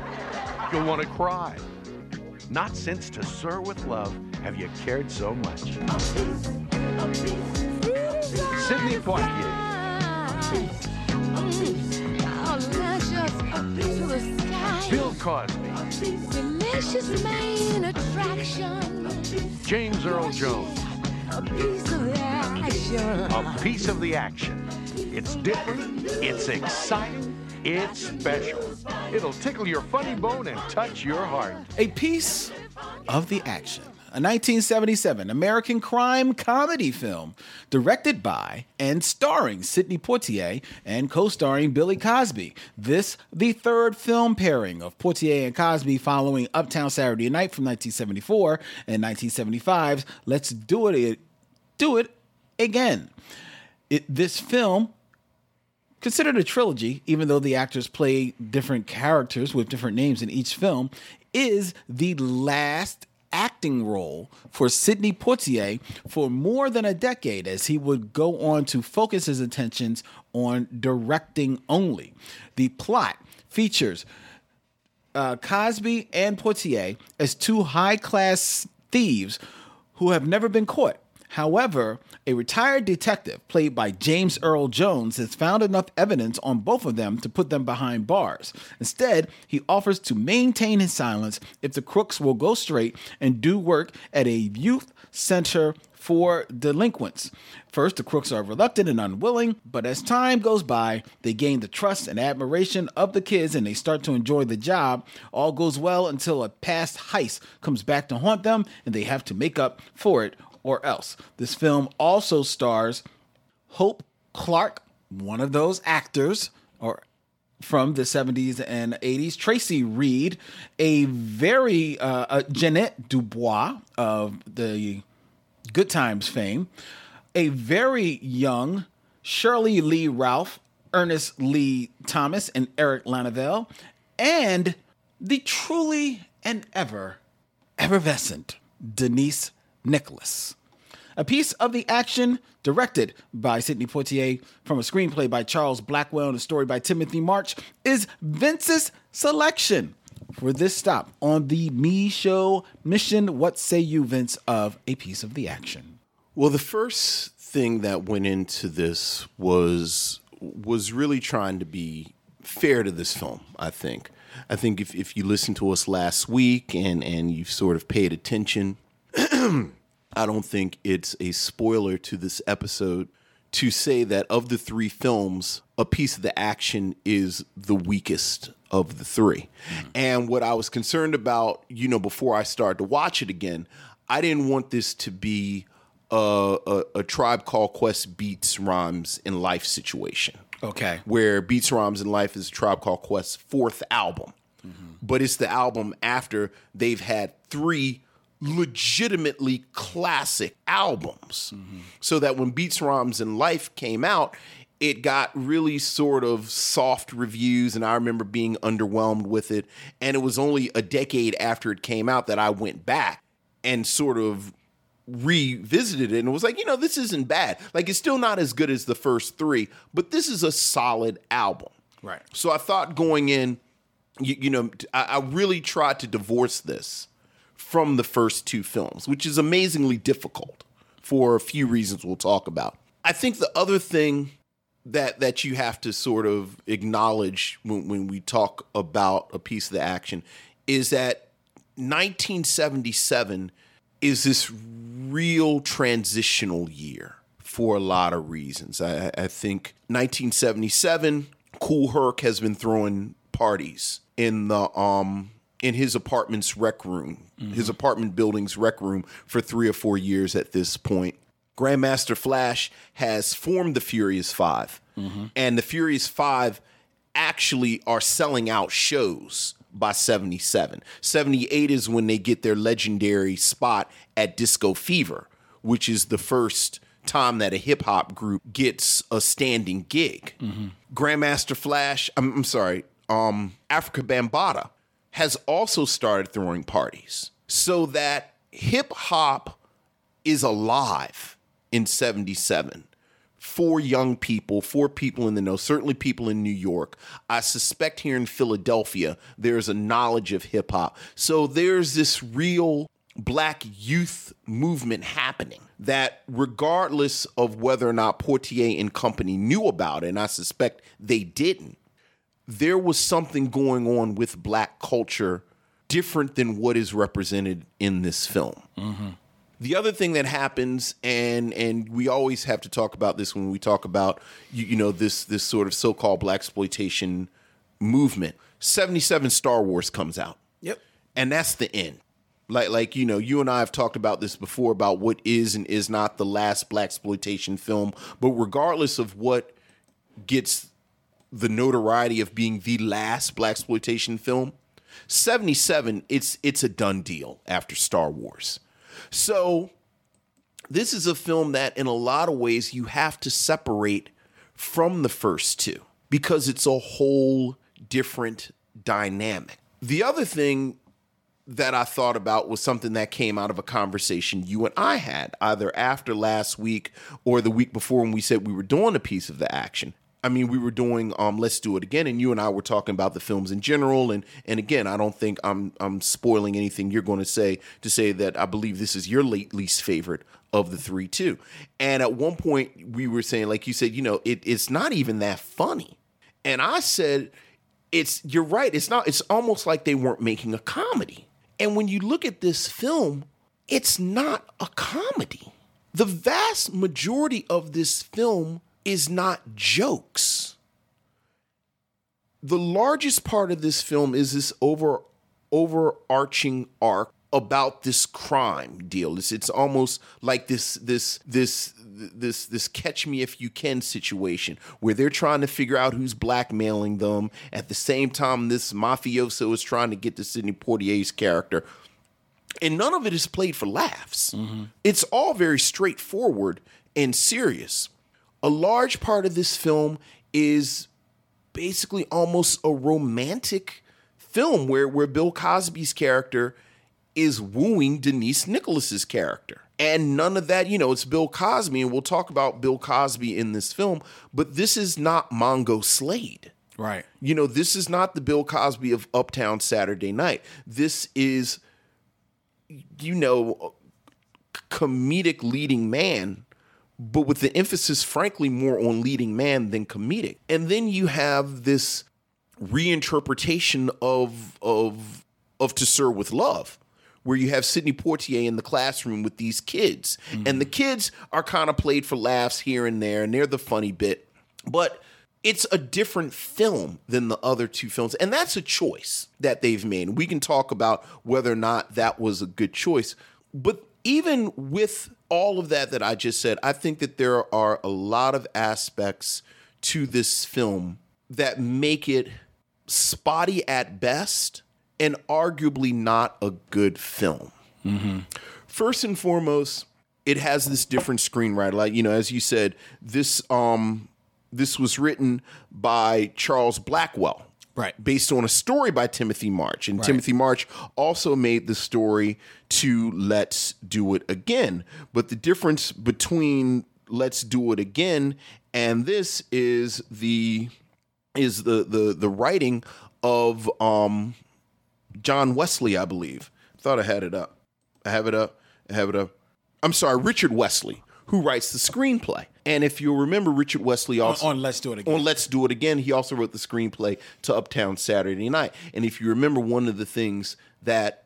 You'll want to cry. Not since To Sir with Love have you cared so much. Sidney Poitier, Bill Cosby, Delicious main attraction. James Earl Jones, A piece of the action. a piece of the action. It's different, it's exciting, it's special. It'll tickle your funny bone and touch your heart. A Piece of the Action, a 1977 American crime comedy film directed by and starring Sidney Poitier and co starring Billy Cosby. This, the third film pairing of Poitier and Cosby following Uptown Saturday Night from 1974 and 1975's Let's Do It, Do It Again. It, this film considered a trilogy, even though the actors play different characters with different names in each film, is the last acting role for Sidney Poitier for more than a decade as he would go on to focus his attentions on directing only. The plot features uh, Cosby and Poitier as two high class thieves who have never been caught. However, a retired detective, played by James Earl Jones, has found enough evidence on both of them to put them behind bars. Instead, he offers to maintain his silence if the crooks will go straight and do work at a youth center for delinquents. First, the crooks are reluctant and unwilling, but as time goes by, they gain the trust and admiration of the kids and they start to enjoy the job. All goes well until a past heist comes back to haunt them and they have to make up for it or else. This film also stars Hope Clarke, one of those actors or from the 70s and 80s. Tracy Reed, a very uh, Ja'Net DuBois of the Good Times fame, a very young Sheryl Lee Ralph, Ernest Lee Thomas, and Eric Laneuville, and the truly and ever effervescent Denise Nicholas. A piece of the action directed by Sidney Poitier from a screenplay by Charles Blackwell and a story by Timothy March is Vince's selection for this stop on the Me Show mission. What say you, Vince, of a piece of the action? Well, the first thing that went into this was was really trying to be fair to this film. I think. I think if, if you listened to us last week and and you've sort of paid attention, <clears throat> I don't think it's a spoiler to this episode to say that of the three films, a piece of the action is the weakest of the 3 mm-hmm. And what I was concerned about, you know, before I started to watch it again, I didn't want this to be a, a, a Tribe Called Quest beats rhymes in life situation. Okay. Where Beats Rhymes in Life is Tribe Called Quest's fourth album. Mm-hmm. But it's the album after they've had three legitimately classic albums. So that when Beats, Rhymes, and Life came out, it got really sort of soft reviews, and I remember being underwhelmed with it. And it was only a decade after it came out that I went back and sort of revisited it and was like, you know, this isn't bad. Like, it's still not as good as the first three, but this is a solid album. Right. So I thought going in, you, you know, I, I really tried to divorce this from the first two films, which is amazingly difficult for a few reasons we'll talk about. I think the other thing that that you have to sort of acknowledge when, when we talk about a piece of the action is that 1977 is this real transitional year for a lot of reasons. I, I think 1977, Kool Herc has been throwing parties in the um in his apartment's rec room, his mm-hmm. apartment building's rec room for three or four years at this point. Grandmaster Flash has formed the Furious 5 mm-hmm. and the Furious Five actually are selling out shows by 77. 78 is when they get their legendary spot at Disco Fever, which is the first time that a hip hop group gets a standing gig. Mm-hmm. Grandmaster Flash, I'm, I'm sorry, um, Afrika Bambaataa has also started throwing parties so that hip hop is alive in 77 for young people, for people in the know, certainly people in New York. I suspect here in Philadelphia, there's a knowledge of hip hop. So there's this real black youth movement happening that, regardless of whether or not Poitier and company knew about it, and I suspect they didn't, there was something going on with black culture different than what is represented in this film. Mm-hmm. The other thing that happens, and and we always have to talk about this when we talk about you, you know this this sort of so-called black exploitation movement. Seventy seven Star Wars comes out, Yep. and that's the end. Like like you know, you and I have talked about this before about what is and is not the last black exploitation film. But regardless of what gets the notoriety of being the last black exploitation film, 77 it's it's a done deal after Star Wars. So this is a film that in a lot of ways you have to separate from the first two because it's a whole different dynamic. The other thing that I thought about was something that came out of a conversation you and I had either after last week or the week before when we said we were doing a piece of the action. I mean, we were doing um, Let's Do It Again, and you and I were talking about the films in general. And and again, I don't think I'm I'm spoiling anything you're going to say to say that I believe this is your late least favorite of the three too. And at one point, we were saying, like you said, you know, it, it's not even that funny. And I said, it's you're right. It's not. It's almost like they weren't making a comedy. And when you look at this film, it's not a comedy. The vast majority of this film is not jokes. The largest part of this film is this over overarching arc about this crime deal. It's it's almost like this this this this this catch me if you can situation where they're trying to figure out who's blackmailing them. At the same time, this mafioso is trying to get to Sidney Poitier's character. And none of it is played for laughs. Mm-hmm. It's all very straightforward and serious. A large part of this film is basically almost a romantic film where where Bill Cosby's character is wooing Denise Nicholas's character. And none of that, you know, it's Bill Cosby, and we'll talk about Bill Cosby in this film, but this is not Mongo Slade. Right. You know, this is not the Bill Cosby of Uptown Saturday Night. This is, you know, comedic leading man, but with the emphasis, frankly, more on leading man than comedic. And then you have this reinterpretation of of of To Sir with Love, where you have Sidney Poitier in the classroom with these kids, mm-hmm. and the kids are kind of played for laughs here and there, and they're the funny bit, but it's a different film than the other two films, and that's a choice that they've made. We can talk about whether or not that was a good choice, but even with all of that that I just said, I think that there are a lot of aspects to this film that make it spotty at best and arguably not a good film. First and foremost, it has this different screenwriter. Like you know, as you said, this um this was written by Charles Blackwell. Right. Based on a story by Timothy March. And Right. Timothy March also made the story to Let's Do It Again. But the difference between Let's Do It Again and this is the is the the the writing of um John Wesley, I believe. Thought I had it up. I have it up. I have it up. I'm sorry, Richard Wesley, who writes the screenplay. And if you'll remember, Richard Wesley also on Let's Do It Again. On Let's Do It Again, he also wrote the screenplay to Uptown Saturday Night. And if you remember, one of the things that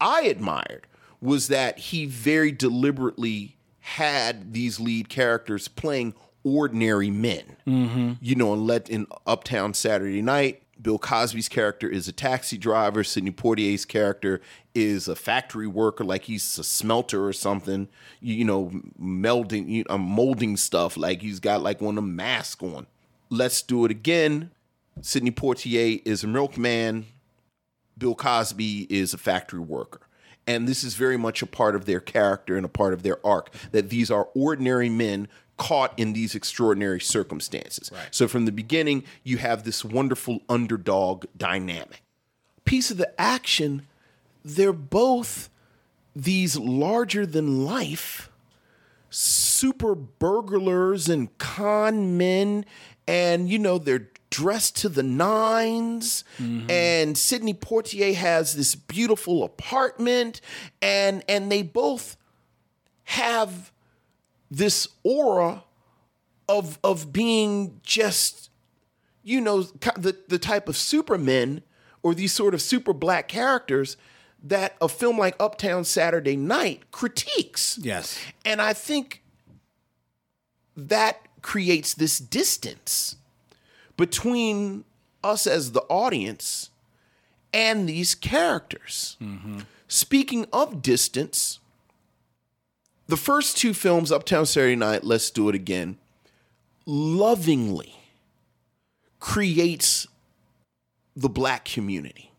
I admired was that he very deliberately had these lead characters playing ordinary men. Mm-hmm. You know, and let in Uptown Saturday Night, Bill Cosby's character is a taxi driver. Sidney Poitier's character is a factory worker, like he's a smelter or something. You, you know, melding, you know, molding stuff. Like he's got like one of the mask on. Let's do it again. Sidney Poitier is a milkman. Bill Cosby is a factory worker. And this is very much a part of their character and a part of their arc that these are ordinary men caught in these extraordinary circumstances. So from the beginning, you have this wonderful underdog dynamic. Piece of the action, they're both these larger than life super burglars and con men and you know they're dressed to the 9s mm-hmm. and Sidney Poitier has this beautiful apartment and and they both have this aura of of being just you know the the type of supermen or these sort of super black characters that a film like Uptown Saturday Night critiques. Yes. And I think that creates this distance between us as the audience and these characters. Mm-hmm. Speaking of distance, the first two films, Uptown Saturday Night, Let's Do It Again, lovingly creates the black community.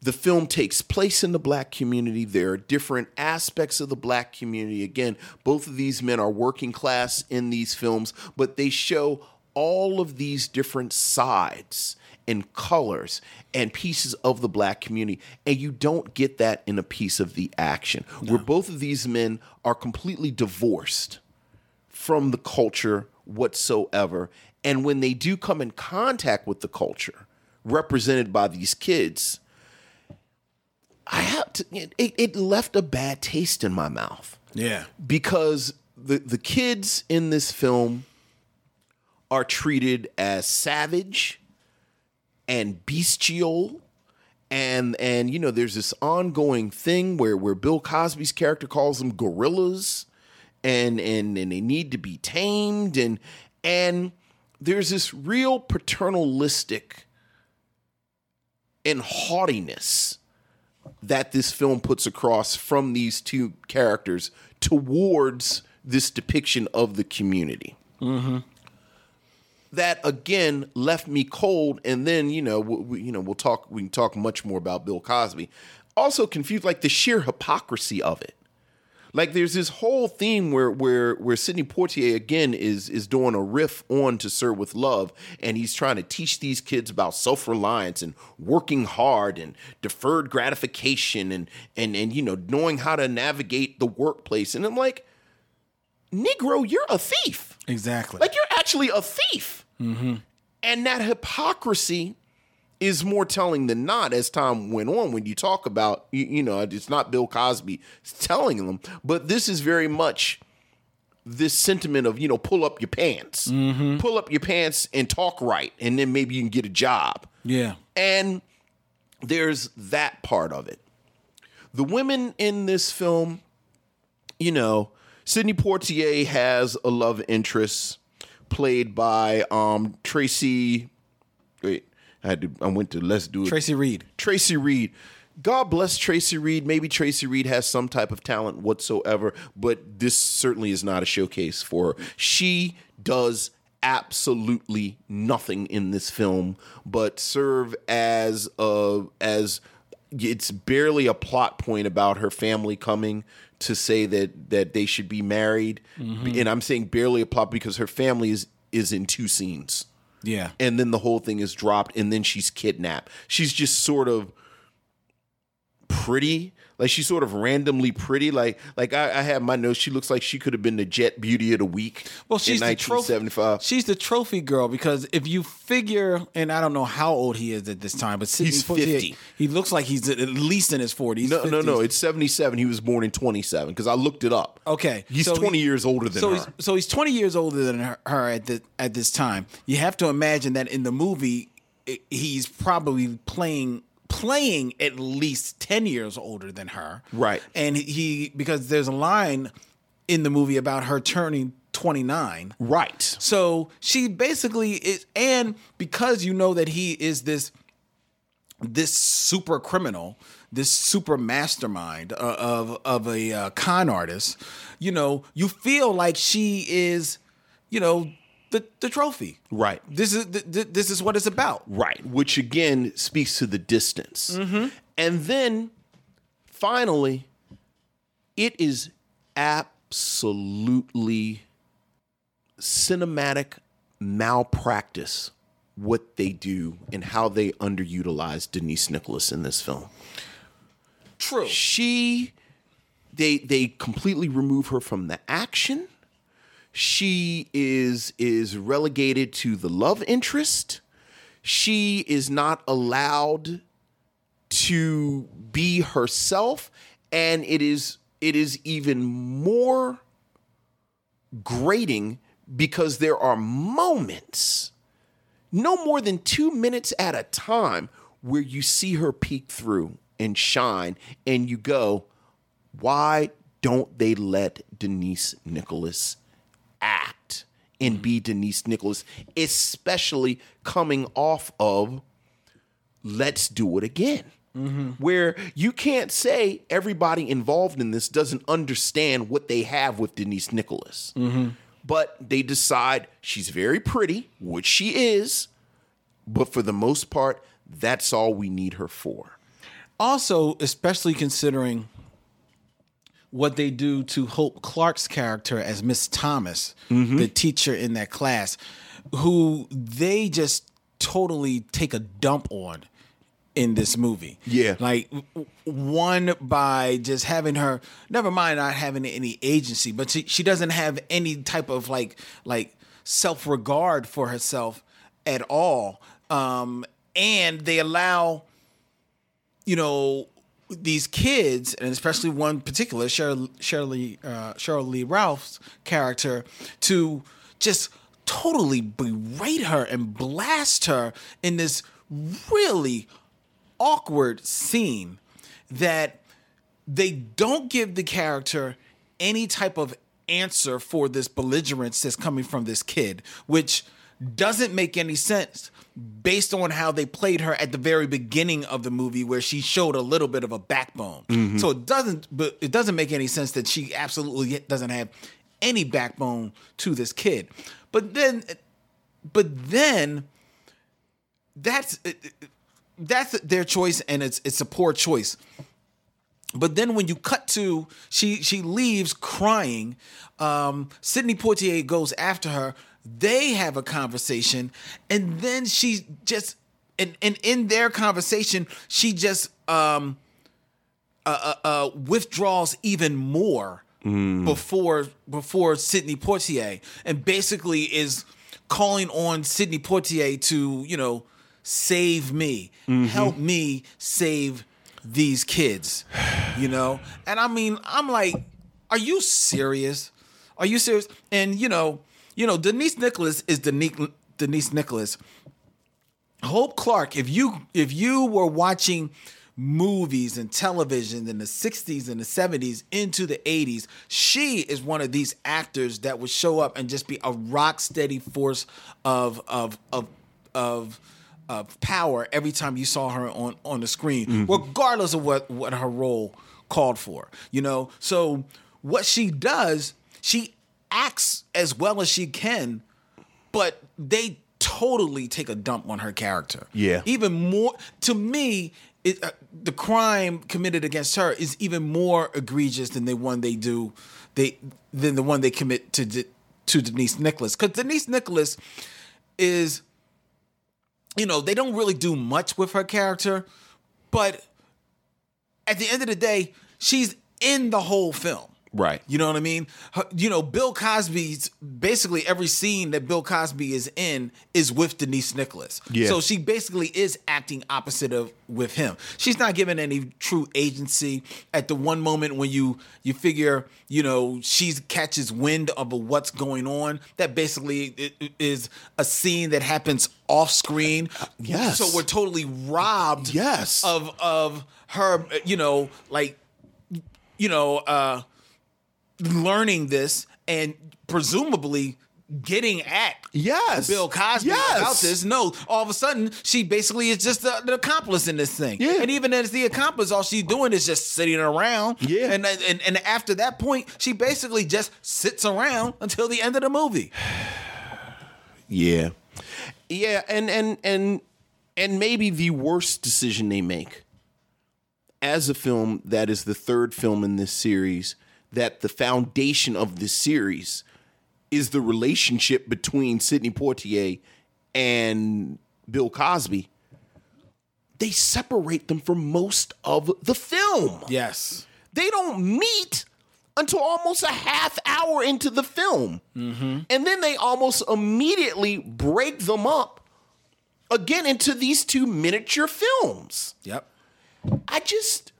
The film takes place in the black community. There are different aspects of the black community. Again, both of these men are working class in these films, but they show all of these different sides and colors and pieces of the black community. And you don't get that in a piece of the action, where both of these men are completely divorced from the culture whatsoever And when they do come in contact with the culture represented by these kids, I have to it, it left a bad taste in my mouth Yeah. because the the kids in this film are treated as savage and bestial and and you know there's this ongoing thing where where Bill Cosby's character calls them gorillas and and and they need to be tamed and and there's this real paternalistic and haughtiness that this film puts across from these two characters towards this depiction of the community. Mm-hmm. That again left me cold, and then you know we, we- you know we'll talk we can talk much more about Bill Cosby. Also confused, like the sheer hypocrisy of it. Like there's this whole theme where where where Sidney Poitier again is is doing a riff on to Sir with Love, and he's trying to teach these kids about self reliance and working hard and deferred gratification and and and you know knowing how to navigate the workplace. And I'm like, Negro, you're a thief. Exactly. Like you're actually a thief. Mm-hmm. And that hypocrisy is more telling than not as time went on. When you talk about you, you know it's not bill cosby telling them but this is very much this sentiment of you know pull up your pants. Mm-hmm. Pull up your pants and talk right and then maybe you can get a job. Yeah. and there's that part of it. The women in this film, you know, Sidney Poitier has a love interest played by um Tracy wait, I had to I went to let's do it. Tracy Reed. Tracy Reed. God bless Tracy Reed. Maybe Tracy Reed has some type of talent whatsoever, but this certainly is not a showcase for her. She does absolutely nothing in this film but serve as a as it's barely a plot point about her family coming to say that that they should be married. Mm-hmm. And i'm saying barely a plot because her family is is in two scenes. Yeah. and then the whole thing is dropped and then she's kidnapped. She's just sort of pretty like she's sort of randomly pretty like like i, I have my notes she looks like she could have been the jet beauty of the week Well, she's the trophy. 1975 She's the trophy girl because if you figure, and I don't know how old he is at this time, but Sidney He's 50. He looks like he's at least in his forties. no, no, no. It's 77. He was born in 27 because I looked it up. Okay, He's so 20 he- years older than so her. He's, so he's twenty years older than her, her at the at this time. You have to imagine that in the movie, he's probably playing playing at least ten years older than her. Right. and he because there's a line in the movie about her turning twenty nine. Right. So she basically is, and because you know that he is this this super criminal, this super mastermind uh, of of a uh, con artist, you know, you feel like she is, you know, the the trophy. Right. This is th- th- this is what it's about. Right. Which again speaks to the distance. Mm-hmm. And then finally, it is absolutely cinematic malpractice what they do and how they underutilize Denise Nicholas in this film. True. she they they completely remove her from the action she is is relegated to the love interest. She is not allowed to be herself and it is it is even more grating because there are moments no more than two minutes at a time where you see her peek through and shine, and you go, why don't they let Denise Nicholas and be Denise Nicholas, especially coming off of Let's Do It Again? Mm-hmm. Where you can't say everybody involved in this doesn't understand what they have with Denise Nicholas. Mm-hmm. But they decide she's very pretty, which she is, but for the most part, that's all we need her for. Also, especially considering what they do to Hope Clarke's character as Miss Thomas, Mm-hmm. the teacher in that class, who they just totally take a dump on in this movie. Yeah. Like one by just having her never mind not having any agency, but she, she doesn't have any type of like like self regard for herself at all. Um, and they allow, you know, these kids, and especially one particular, Cheryl, Shirley, uh, Lee Ralph's character, to just totally berate her and blast her in this really awkward scene that they don't give the character any type of answer for this belligerence that's coming from this kid, which doesn't make any sense based on how they played her at the very beginning of the movie where she showed a little bit of a backbone. So it doesn't but it doesn't make any sense that she absolutely doesn't have any backbone to this kid. But then but then that's that's their choice and it's it's a poor choice. But then when you cut to she she leaves crying, um, Sidney Poitier goes after her. They have a conversation, and then she just and and in their conversation, she just um uh, uh, uh withdraws even more before before Sidney Poitier, and basically is calling on Sidney Poitier to you know save me, help me save these kids, you know? And I mean, I'm like, are you serious? Are you serious? And you know, you know, Denise Nicholas is Denise Denise Nicholas. Hope Clarke, if you if you were watching movies and television in the 60s and the 70s into the 80s, she is one of these actors that would show up and just be a rock steady force of of of of of power every time you saw her on on the screen, mm-hmm. regardless of what what her role called for. You know, so what she does, she acts as well as she can, but they totally take a dump on her character. Yeah. even more to me. It, uh, the crime committed against her is even more egregious than the one they do they than the one they commit to De- to Denise Nicholas because Denise Nicholas is you know, they don't really do much with her character, but at the end of the day, she's in the whole film. Right. You know what I mean? You know, Bill Cosby's basically every scene that Bill Cosby is in is with Denise Nicholas. Yeah. So she basically is acting opposite of with him. She's not given any true agency at the one moment when you you figure, you know, she catches wind of what's going on. That basically is a scene that happens off screen. Yes. So we're totally robbed Yes. of of her, you know, like you know, uh learning this and presumably getting at Yes. Bill Cosby Yes. about this. No, all of a sudden she basically is just the, the accomplice in this thing. Yeah. And even as the accomplice, all she's doing is just sitting around. Yeah. And and and after that point, she basically just sits around until the end of the movie. <sighs> Yeah. Yeah, and and and and maybe the worst decision they make as a film that is the third film in this series that the foundation of this series is the relationship between Sidney Poitier and Bill Cosby. They separate them for most of the film. Yes. They don't meet until almost a half hour into the film. Mm-hmm. And then they almost immediately break them up again into these two miniature films. Yep. I just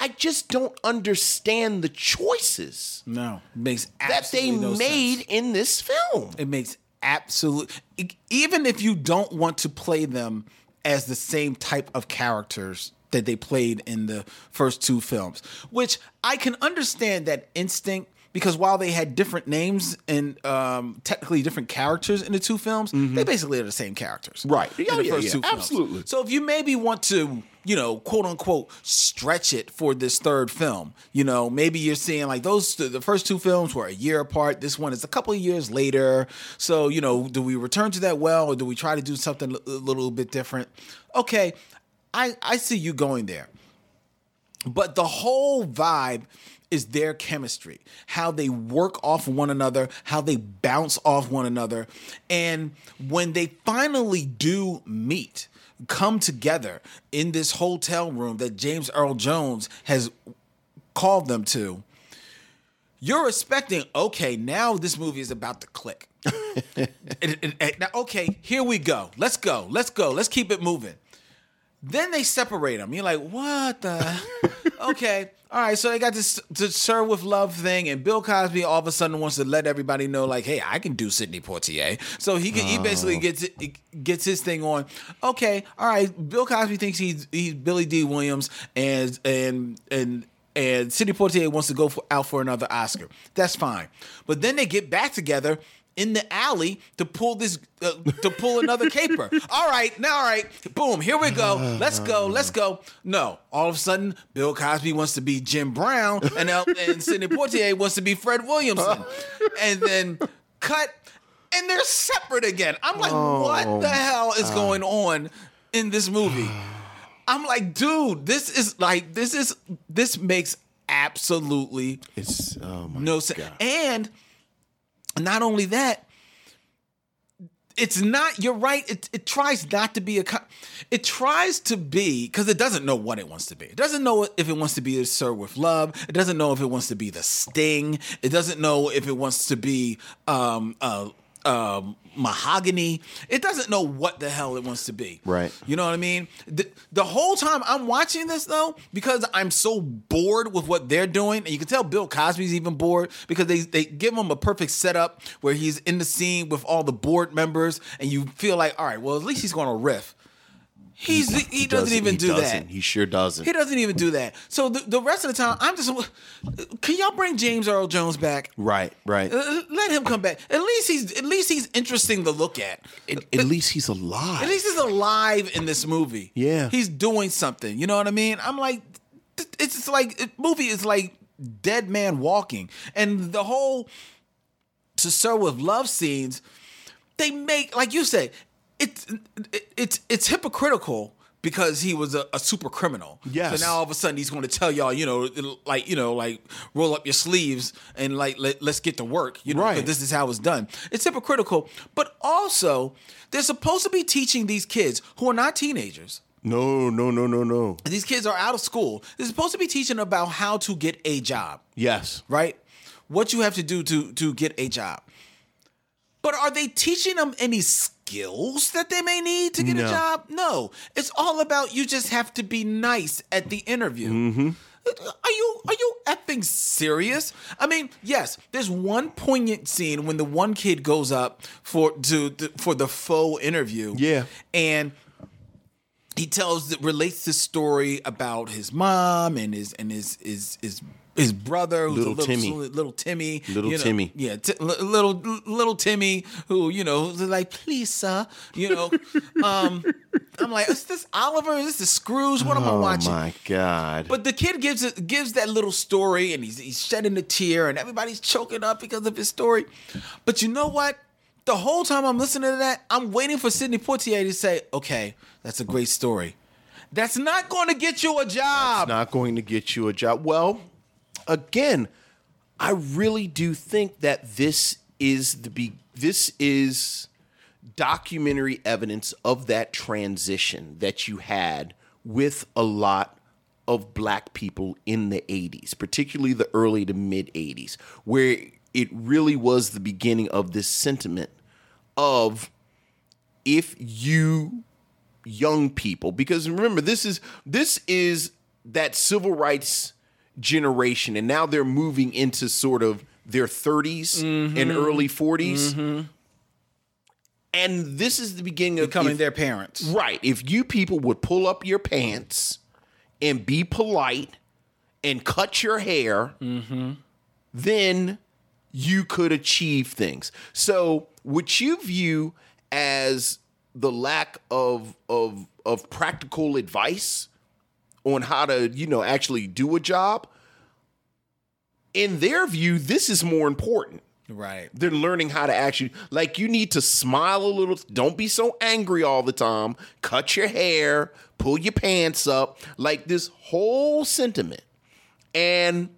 I just don't understand the choices No. Makes that they no made sense. in this film. It makes absolute even if you don't want to play them as the same type of characters that they played in the first two films, which I can understand that instinct because while they had different names and um, technically different characters in the two films, they basically are the same characters, Right. Yeah, yeah, yeah. two films. Absolutely. So if you maybe want to, you know, quote unquote, stretch it for this third film, you know, maybe you're seeing like those the first two films were a year apart. This one is a couple of years later. So you know, do we return to that well, or do we try to do something a little bit different? Okay, I I see you going there, but the whole vibe is their chemistry, how they work off one another, how they bounce off one another. And when they finally do meet, come together in this hotel room that James Earl Jones has called them to, you're expecting, okay, now this movie is about to click. It- it- it- now, okay, here we go. Let's go. Let's go. Let's keep it moving. Then they separate them. You're like, what the? <laughs> okay, all right. So they got this to serve with love thing, and Bill Cosby all of a sudden wants to let everybody know, like, hey, I can do Sidney Poitier. So he can, he basically oh. gets gets his thing on. Okay, all right. Bill Cosby thinks he's he's Billy Dee Williams, and and and and Sidney Poitier wants to go for, out for another Oscar. That's fine. But then they get back together in the alley to pull this uh, to pull another <laughs> caper. All right, now all right, boom, here we go. Let's go, let's go. No, all of a sudden, Bill Cosby wants to be Jim Brown, and El- and Sidney Poitier wants to be Fred Williamson, <laughs> and then cut, and they're separate again. I'm like, what the hell is going on in this movie? I'm like, dude, this is like this is this makes absolutely It's oh my no sense. God. And not only that, it's not. You're right. It it tries not to be a. It tries to be because it doesn't know what it wants to be. It doesn't know if it wants to be a Sir with Love. It doesn't know if it wants to be the Sting. It doesn't know if it wants to be um uh um mahogany. It doesn't know what the hell it wants to be. Right. You know what I mean? The, the whole time I'm watching this though, because I'm so bored with what they're doing, and you can tell Bill Cosby's even bored because they they give him a perfect setup where he's in the scene with all the board members, and you feel like, all right, well at least he's going to riff. He's he, doesn't, even he do doesn't. that. He sure doesn't. He doesn't even do that. So the, the rest of the time, I'm just. Can y'all bring James Earl Jones back? Right, right. Uh, Let him come back. At least he's at least he's interesting to look at. At, at least he's alive. At least he's alive in this movie. Yeah. He's doing something. You know what I mean? I'm like, it's just like, it, movie is like dead man walking. And the whole to serve with love scenes, they make, like you said, it's, it's, it's hypocritical because he was a, a super criminal. Yes. So now all of a sudden he's going to tell y'all, you know, like, you know, like roll up your sleeves and like, let, let's get to work. You know, Right. this is how it's done. It's hypocritical, but also they're supposed to be teaching these kids who are not teenagers. no, no, no, no, no. These kids are out of school. They're supposed to be teaching about how to get a job, Yes. right? What you have to do to to get a job. But are they teaching them any skills that they may need to get a job? No. It's all about you just have to be nice at the interview. Mm-hmm. Are you are you effing serious? I mean, yes, there's one poignant scene when the one kid goes up for to, to for the faux interview. Yeah. And he tells relates the story about his mom and his and his his his his brother, who's Little a little Timmy. little Timmy, Little you know, Timmy. yeah, t- little little Timmy, who you know, like, please, sir, you know, <laughs> um, I'm like, is this Oliver? Is this the Scrooge? What am I watching? Oh watching? my God. But the kid gives it gives that little story, and he's he's shedding a tear, and everybody's choking up because of his story. But you know what? The whole time I'm listening to that, I'm waiting for Sidney Poitier to say, "Okay, that's a great story." That's not going to get you a job. not going to get you a job. Well, again, I really do think that this is the be this is documentary evidence of that transition that you had with a lot of black people in the 80s, particularly the early to mid 80s, where it really was the beginning of this sentiment of if you young people because remember this is this is that civil rights generation and now they're moving into sort of their 30s mm-hmm. and early 40s mm-hmm. and this is the beginning of Becoming if- their parents. right. If you people would pull up your pants and be polite and cut your hair mm-hmm. then you could achieve things. So, what you view as the lack of of of practical advice on how to, you know, actually do a job, in their view, this is more important Right. than learning how to actually like you need to smile a little don't be so angry all the time cut your hair pull your pants up like this whole sentiment. And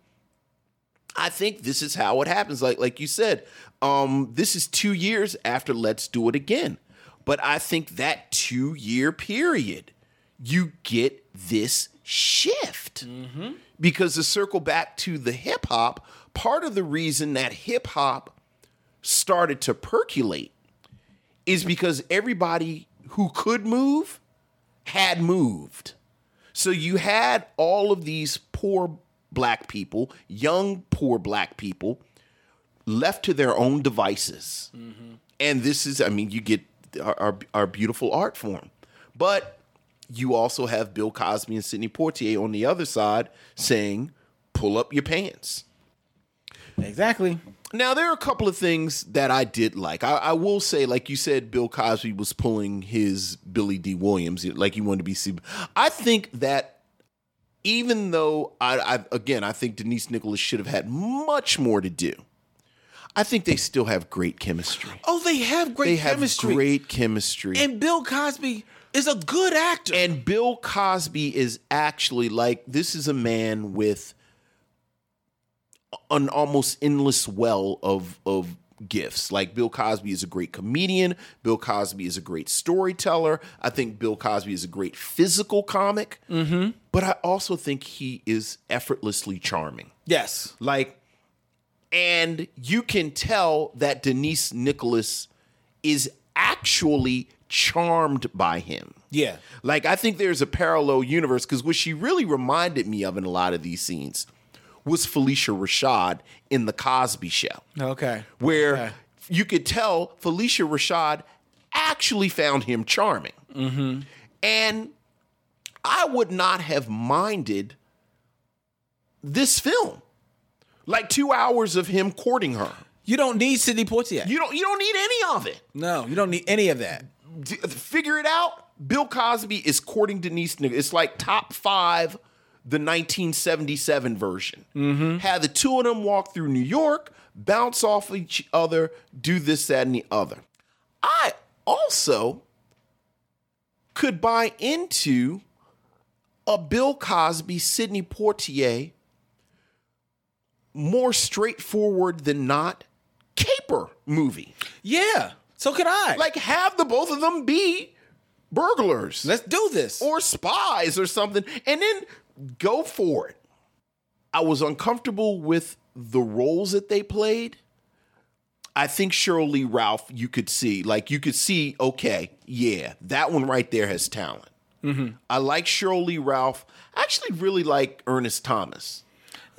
i think this is how it happens. Like like you said um this is 2 years after let's do it again. But i think that 2 year period you get this shift mm-hmm. because to circle back to the hip hop, part of the reason that hip hop started to percolate is because everybody who could move had moved. So you had all of these poor black people, young poor black people, left to their own devices. Mm-hmm. And this is, I mean, you get our, our, our beautiful art form. But you also have Bill Cosby and Sidney Poitier on the other side saying, pull up your pants. Exactly. Now there are a couple of things that I did like. I, I will say, like you said, Bill Cosby was pulling his Billy Dee Williams, like he wanted to be. seen. I think that even though I, I again, I think Denise Nicholas should have had much more to do. I think they still have great chemistry. Oh, they have great chemistry. they have great chemistry. And Bill Cosby is a good actor. And Bill Cosby is actually like this is a man with an almost endless well of of gifts. Like Bill Cosby is a great comedian. Bill Cosby is a great storyteller. I think Bill Cosby is a great physical comic. Mm-hmm. But I also think he is effortlessly charming. yes. Like, and you can tell that Denise Nicholas is actually charmed by him. Yeah. Like, I think there's a parallel universe because what she really reminded me of in a lot of these scenes was Phylicia Rashad in The Cosby Show, Okay. where Okay. you could tell Phylicia Rashad actually found him charming. Mm-hmm. And I would not have minded this film. Like two hours of him courting her. You don't need Sidney Poitier. You don't you don't need any of it. no, you don't need any of that. D- figure it out. Bill Cosby is courting Denise. It's like top five, the 1977 version. Mm-hmm. Had the two of them walk through New York, bounce off each other, do this, that, and the other. I also could buy into a Bill Cosby, Sidney Poitier, more straightforward than not caper movie. Yeah. So could I. Like have the both of them be burglars let's do this. or spies or something and then go for it. I was uncomfortable with the roles that they played. I think Sheryl Lee Ralph, you could see, like you could see, okay, yeah, that one right there has talent. Mm-hmm. I like Sheryl Lee Ralph. I actually really like Ernest Thomas.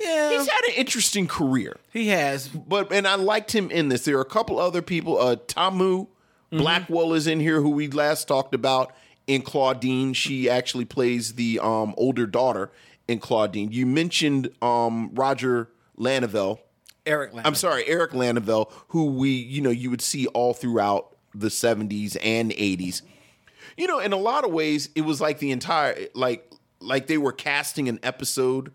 Yeah. He's had an interesting career he has. but and I liked him in this. There are a couple other people. Uh, Tamu Blackwell is in here, who we last talked about in Claudine. She actually plays the um, older daughter in Claudine. You mentioned um, Roger Laneuville. Eric Lamb. I'm sorry, Eric Laneuville, who we you know you would see all throughout the 70s and 80s. You know, in a lot of ways, it was like the entire like like they were casting an episode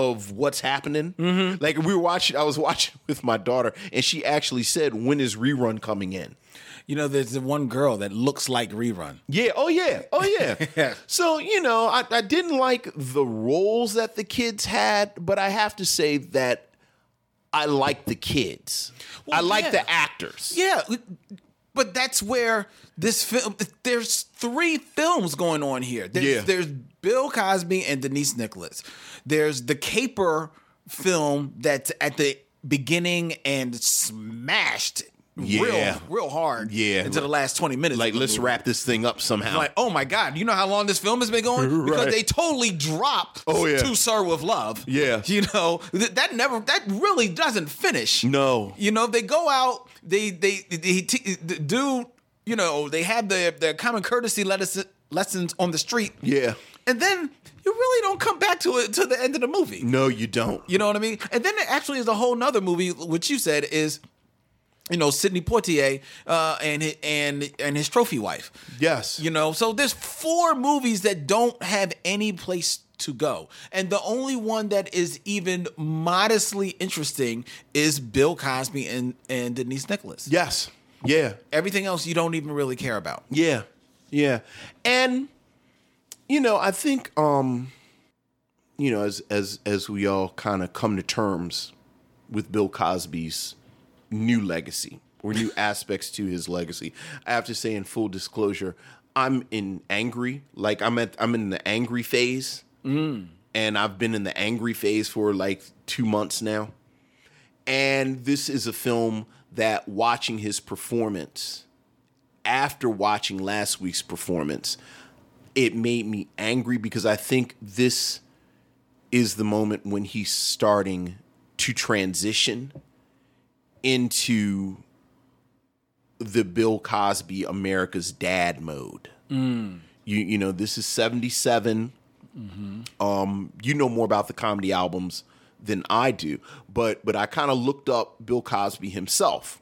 of what's happening. Mm-hmm. Like we were watching, I was <laughs> watching with my daughter, and she actually said, "When is rerun coming in?" You know, there's the one girl that looks like Rerun. Yeah. Oh yeah. Oh yeah. <laughs> so you know, I, I didn't like the roles that the kids had, but I have to say that I like the kids. Well, I like yeah. the actors. Yeah, but that's where this film. There's three films going on here. There's, Yeah. there's Bill Cosby and Denise Nicholas. There's the Caper film that's at the beginning and smashed Yeah. real, real hard. Yeah. into the last twenty minutes. Like, let's wrap this thing up somehow. Like, oh my God, you know how long this film has been going? <laughs> Because Right. they totally dropped Oh, yeah. To Sir With Love. Yeah. <laughs> You know, th- that never, that really doesn't finish. No. You know, they go out, they, they, they, t- the dude, you know, they have their, their common courtesy lessons on the street. yeah. And then you really don't come back to it to the end of the movie. No, you don't. You know what I mean? And then there actually is a whole nother movie, which you said is, you know, Sidney Poitier uh, and his, and and his trophy wife. Yes. You know, so there's four movies that don't have any place to go. And the only one that is even modestly interesting is Bill Cosby and, and Denise Nicholas. Yes. Yeah. Everything else you don't even really care about. Yeah. Yeah. And you know, I think um you know, as as as we all kind of come to terms with Bill Cosby's new legacy or new <laughs> aspects to his legacy, I have to say in full disclosure, I'm in angry, like I'm at I'm in the angry phase. And I've been in the angry phase for like 2 months now. And this is a film that watching his performance after watching last week's performance, it made me angry because I think this is the moment when he's starting to transition into the Bill Cosby America's Dad mode. You you know this is 77 um, you know more about the comedy albums than I do, but but I kind of looked up Bill Cosby himself,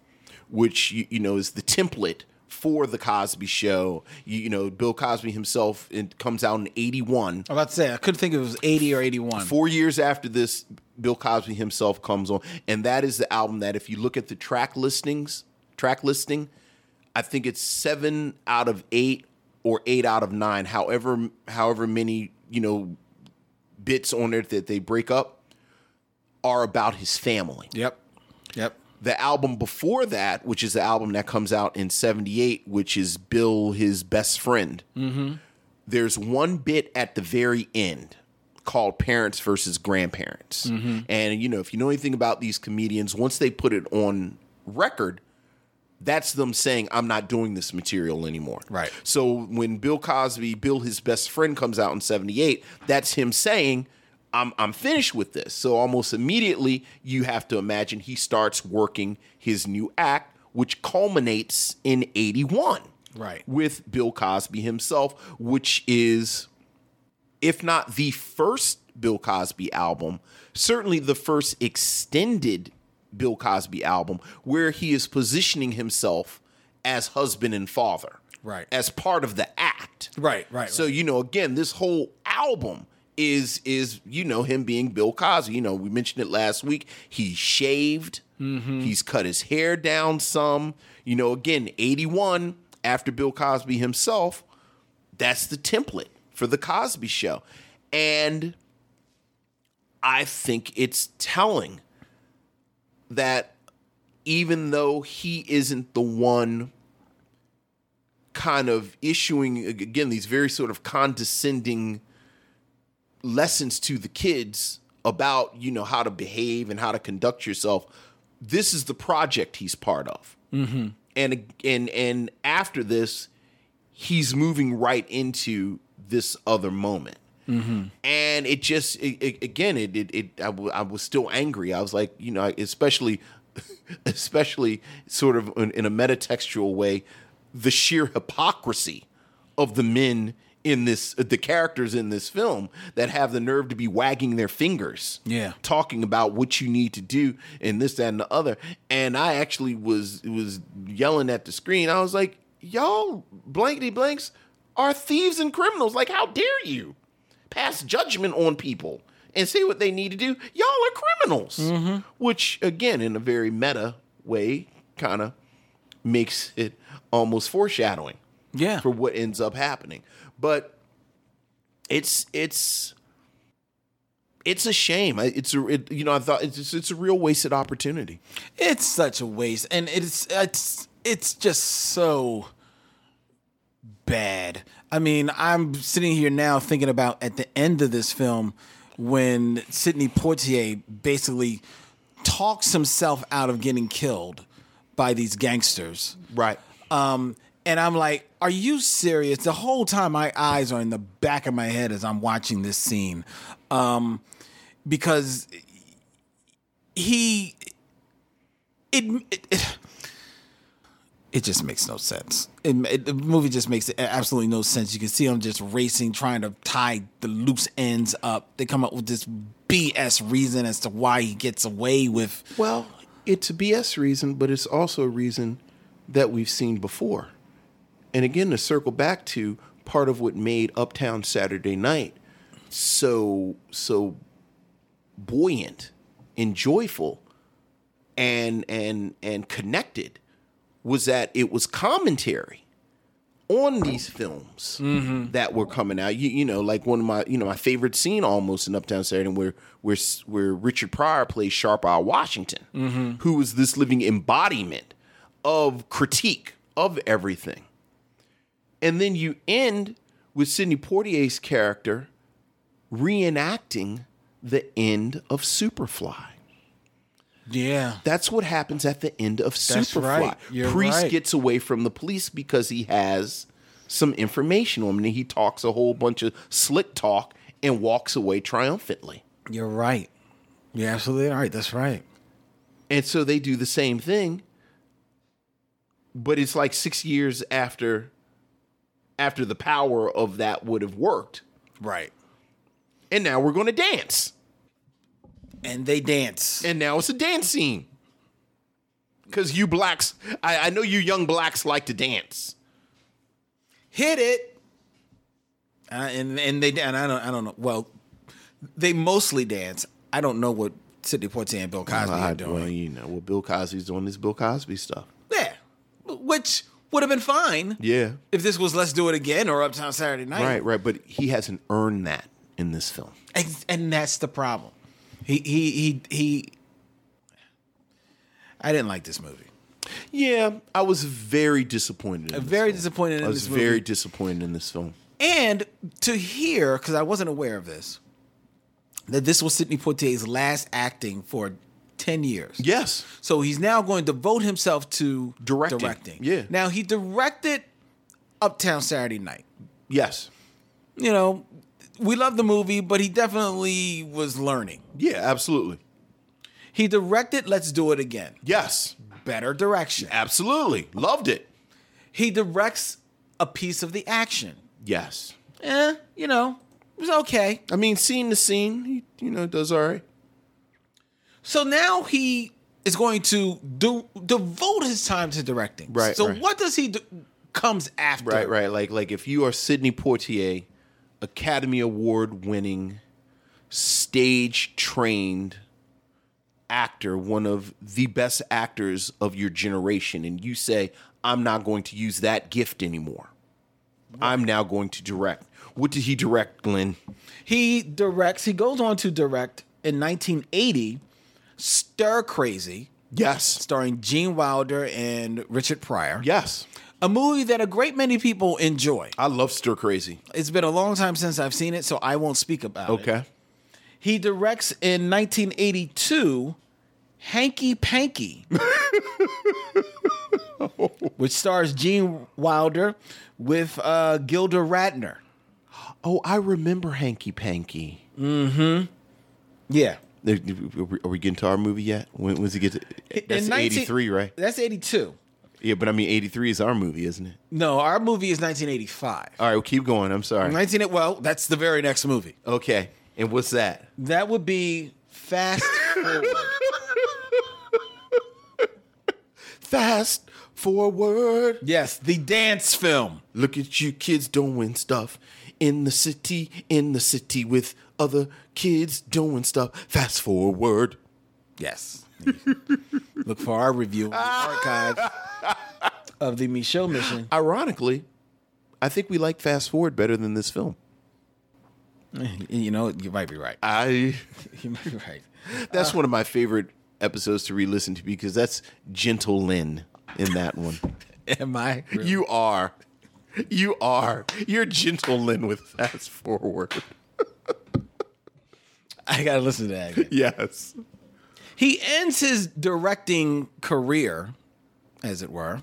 which you, you know is the template for the Cosby Show. You, you know, Bill Cosby himself it comes out in '81. I'm about to say I couldn't think if it was 80 or 81. Four years after this, Bill Cosby himself comes on, and that is the album that if you look at the track listings, track listing, I think it's seven out of eight or eight out of nine, however however many you know bits on it that they break up are about his family. Yep. Yep. The album before that, which is the album that comes out in '78, which is Bill his best friend. Mm-hmm. There's one bit at the very end called Parents versus Grandparents. Mhm. And you know, if you know anything about these comedians, once they put it on record, that's them saying, I'm not doing this material anymore. Right. So when Bill Cosby, Bill his best friend comes out in 78, that's him saying, I'm I'm finished with this. So almost immediately you have to imagine he starts working his new act, which culminates in 81 Right. with Bill Cosby himself, which is, if not the first Bill Cosby album, certainly the first extended Bill Cosby album where he is positioning himself as husband and father. Right. As part of the act. Right, right. So, you know, again, this whole album is is, you know, him being Bill Cosby. You know, we mentioned it last week. He's shaved. Mhm. He's cut his hair down some. You know, again, 81 after Bill Cosby himself, that's the template for the Cosby show. And I think it's telling that even though he isn't the one kind of issuing again these very sort of condescending lessons to the kids about you know how to behave and how to conduct yourself this is the project he's part of Mm-hmm. and and and after this he's moving right into this other moment Mm-hmm. and it just it, it- again it it, it I, w- I was still angry i was like you know especially <laughs> especially sort of in, in a metatextual way the sheer hypocrisy of the men in this uh, the characters in this film that have the nerve to be wagging their fingers Yeah. talking about what you need to do and this that and the other. And i actually was was yelling at the screen. I was like y'all blankety blanks are thieves and criminals. Like how dare you pass judgment on people and say what they need to do? Y'all are criminals. Mm-hmm. Which again in a very meta way kind of makes it almost foreshadowing Yeah. for what ends up happening but it's it's it's a shame it's a it, you know i thought it's it's a real wasted opportunity It's such a waste, and it's it's it's just so bad. I mean, I'm sitting here now thinking about at the end of this film when Sidney Poitier basically talks himself out of getting killed by these gangsters. Right. Um, and I'm like, are you serious? The whole time my eyes are in the back of my head as I'm watching this scene. Um, because he it, it it it just makes no sense. It, it- the movie just makes absolutely no sense. You can see him just racing, trying to tie the loose ends up. They come up with this BS reason as to why he gets away with. well it's a bs reason but it's also a reason that we've seen before and again to circle back to part of what made uptown saturday night so so buoyant and joyful and and and connected was that it was commentary on these films that were coming out. You, you know, like one of my you know my favorite scene almost in Uptown Saturday where where where Richard Pryor plays Sharp Eye Washington, Mhm. who is this living embodiment of critique of everything. And then you end with Sidney Poitier's character reenacting the end of Superfly. Yeah. That's what happens at the end of That's Superfly. right. You're Priest right. gets away from the police because he has some information on him, and he talks a whole bunch of slick talk and walks away triumphantly. You're right. You're absolutely right. That's right. And so they do the same thing, but it's like six years after after the power of that would have worked. Right. And now we're going to dance. And they dance. And now it's a dance scene. Because you blacks, I, I know you young blacks like to dance. Hit it. Uh, and and they and I don't I don't know. Well, they mostly dance. I don't know what Sidney Poitier and Bill Cosby I- are doing. well, you know, what Bill Cosby's doing is Bill Cosby stuff. Yeah, which would have been fine Yeah. if this was Let's Do It Again or Uptown Saturday Night. Right, right. But he hasn't earned that in this film. And, and that's the problem. He he he he. I didn't like this movie. Yeah, I was very disappointed. Very film. disappointed in I was very disappointed in this film. And to hear, because I wasn't aware of this, that this was Sidney Poitier's last acting for 10 years. Yes. So he's now going to devote himself to Directing. directing. Yeah. Now he directed Uptown Saturday Night. Yes. You know, we love the movie, but he definitely was learning. Yeah, absolutely. He directed Let's Do It Again. Yes. Better direction. Absolutely. Loved it. He directs a piece of the action. Yes. Eh, you know, it was okay. I mean, scene to scene, he, you know, does all right. So now he is going to do devote his time to directing. Right, So right. what does he do? Comes after. Right, right. Like, like if you are Sidney Poitier, Academy Award winning, stage trained actor, one of the best actors of your generation, and you say, I'm not going to use that gift anymore. I'm now going to direct. What did he direct, Glenn? He directs. He goes on to direct in 1980, Stir Crazy, Yes. starring Gene Wilder and Richard Pryor. Yes. A movie that a great many people enjoy. I love Stir Crazy. It's been a long time since I've seen it, so I won't speak about it. Okay. He directs in 1982 Hanky Panky, <laughs> which stars Gene Wilder with uh, Gilda Radner. Oh, I remember Hanky Panky. Mm hmm. we- are we getting to our movie yet? When does it get to? That's 19 83, right? That's 82. Yeah, but I mean, 83 is our movie, isn't it? No, our movie is 1985. All right, well, keep going. I'm sorry. 19 well, that's the very next movie. Okay, and what's that? That would be Fast Forward. <laughs> Fast forward. yes, the dance film. Look at you kids doing stuff in the city, in the city with other kids doing stuff. Fast forward. Yes. <laughs> Look for our review in the archive of the Micheaux Mission. Ironically, I think we like Fast Forward better than this film. <laughs> You know, you might be right. I <laughs> You might be right. that's one of my favorite episodes to re-listen to because that's Gentle Lynn in that one. Am I? You are. You are. You're Gentle Lynn with Fast Forward. <laughs> I gotta listen to that again. Yes. He ends his directing career, as it were,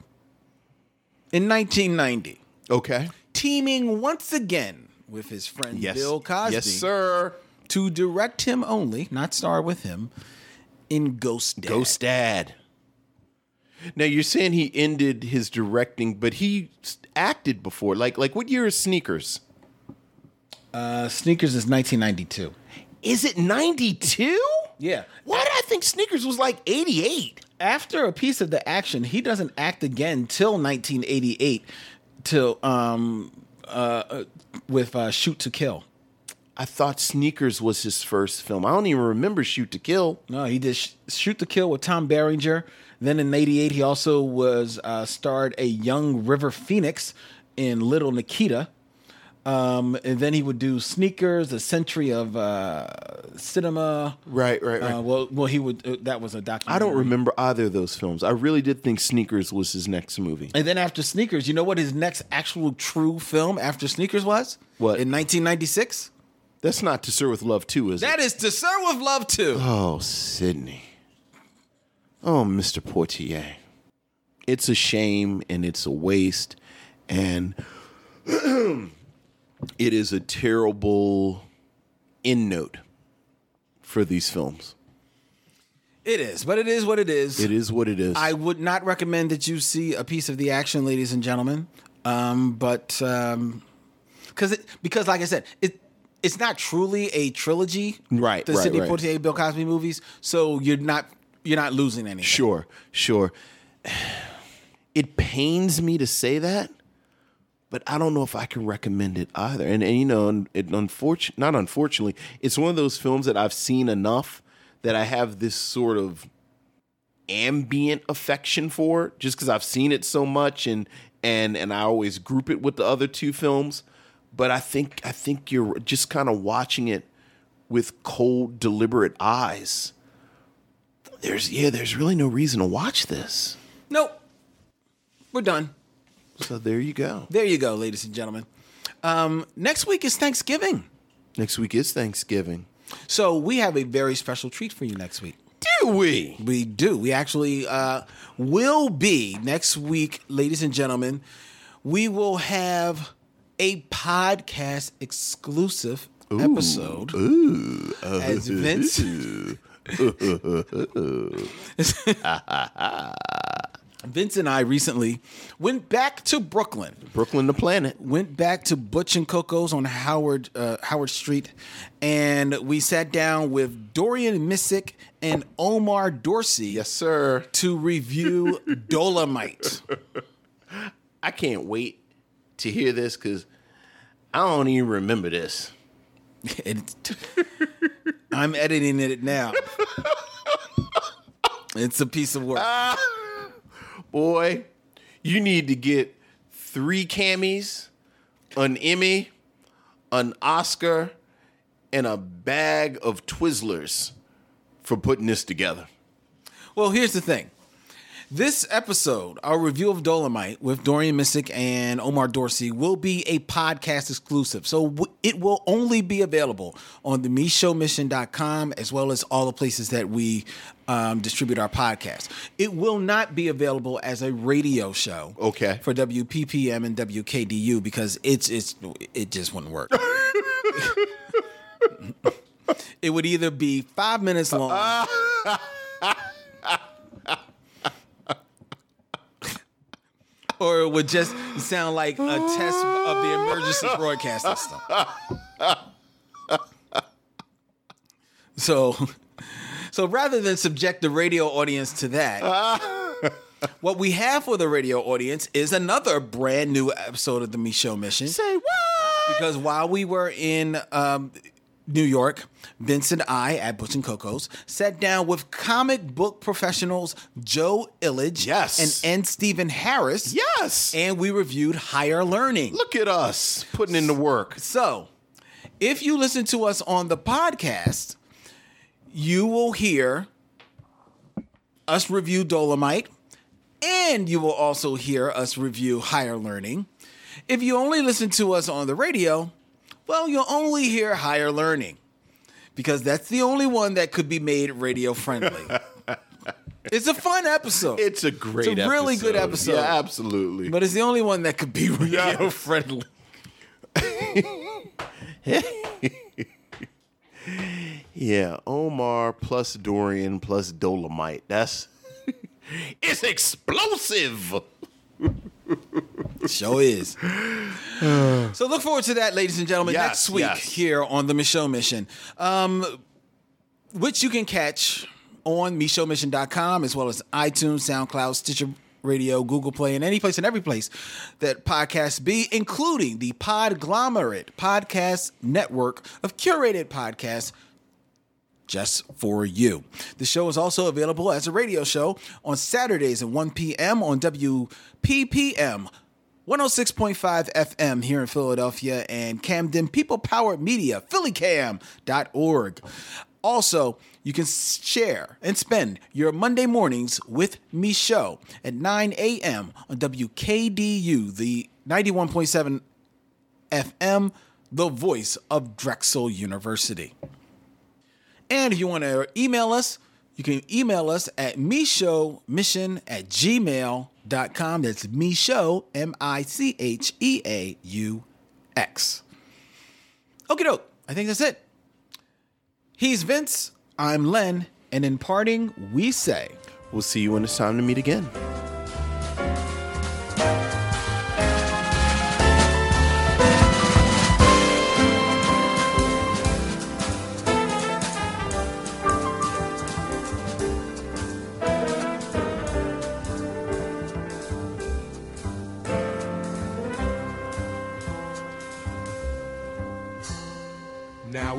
in 1990, Okay. teaming once again with his friend Yes. Bill Cosby Yes, sir. to direct him only, not star with him, in Ghost Dad. Ghost Dad. Now you're saying he ended his directing, but he acted before. Like, like what year is Sneakers? Uh, Sneakers is 1992. Is it 92? Yeah. Why did I think Sneakers was like 88? After a piece of the action, he doesn't act again till 1988, till um uh, uh with uh, Shoot to Kill. I thought Sneakers was his first film. I don't even remember Shoot to Kill. No, he did Sh- Shoot to Kill with Tom Berenger. Then in '88, he also was uh, starred a young River Phoenix in Little Nikita. Um, and then he would do Sneakers, a century of uh, cinema. Right, right, right. Uh, well, well, he would. Uh, that was a documentary. I don't remember either of those films. I really did think Sneakers was his next movie. And then after Sneakers, you know what his next actual true film after Sneakers was? What? In 1996? That's not To Sir with Love 2, is That it? is To Sir with Love 2. Oh, Sidney. Oh, Mr. Poitier. It's a shame and it's a waste. And <clears throat> it is a terrible end note for these films. It is, but it is what it is. It is what it is. I would not recommend that you see a piece of the action, ladies and gentlemen. Um, but um, because it, because like I said, it it's not truly a trilogy, Right, The right, Sidney right. Poitier, Bill Cosby movies. So you're not you're not losing anything. Sure, sure. <sighs> It pains me to say that, but I don't know if I can recommend it either. And and you know, it unfortunately, not unfortunately, it's one of those films that I've seen enough that I have this sort of ambient affection for, just because I've seen it so much, and and and I always group it with the other two films. But I think I think you're just kind of watching it with cold, deliberate eyes. There's yeah, there's really no reason to watch this. Nope. We're done. So there you go. There you go, ladies and gentlemen. Um, next week is Thanksgiving. Next week is Thanksgiving. So we have a very special treat for you next week. Do we? We do. We actually uh, will be next week, ladies and gentlemen. We will have a podcast exclusive episode as Vince. <laughs> <laughs> Vince and I recently went back to Brooklyn. Brooklyn the planet. Went back to Butch and Coco's on Howard uh, Howard Street, and we sat down with Dorian Missick and Omar Dorsey. Yes, sir. To review <laughs> Dolomite. I can't wait to hear this because I don't even remember this. <laughs> I'm editing it now. <laughs> It's a piece of work. Boy, you need to get three Cammys, an Emmy, an Oscar, and a bag of Twizzlers for putting this together. Well, here's the thing. This episode, our review of Dolomite with Dorian Missick and Omar Dorsey, will be a podcast exclusive. So w- it will only be available on the MicheauxMission.com as well as all the places that we um, distribute our podcast. It will not be available as a radio show. Okay. For WPPM and WKDU because it's it's it just wouldn't work. <laughs> it would either be five minutes long. <laughs> or it would just sound like a test of the emergency <laughs> broadcast system. So, so rather than subject the radio audience to that, <laughs> what we have for the radio audience is another brand new episode of the Micheaux Mission. Say what? Because while we were in um, New York, Vince and I at Butch and Coco's sat down with comic book professionals Joe Illidge Yes. and N. Stephen Harris. Yes. And we reviewed Higher Learning. Look at us putting in the work. So, if you listen to us on the podcast, you will hear us review Dolomite, and you will also hear us review Higher Learning. If you only listen to us on the radio, well, you'll only hear Higher Learning because that's the only one that could be made radio friendly. <laughs> it's a fun episode. It's a great It's a really good episode. Yeah, absolutely. but it's the only one that could be <laughs> radio friendly. <laughs> yeah, Omar plus Dorian plus Dolomite. That's it's explosive. Show is. so look forward to that, ladies and gentlemen, Yes, next week yes. here on the Micheaux Mission, um, which you can catch on MicheauxMission.com as well as iTunes, SoundCloud, Stitcher Radio, Google Play, and any place and every place that podcasts be, including the Podglomerate Podcast Network of curated podcasts just for you. The show is also available as a radio show on Saturdays at 1 p.m. on WPPM 106.5 FM here in Philadelphia and Camden People Powered Media, phillycam.org. Also, you can share and spend your Monday mornings with Micheaux at 9 a.m. on WKDU, the 91.7 FM, the voice of Drexel University. And if you want to email us, You can email us at micheauxmission at gmail.com. That's Micheaux, M I C H E A U X. Okay, doke. I think that's it. He's Vince. I'm Len. And in parting, we say, We'll see you when it's time to meet again.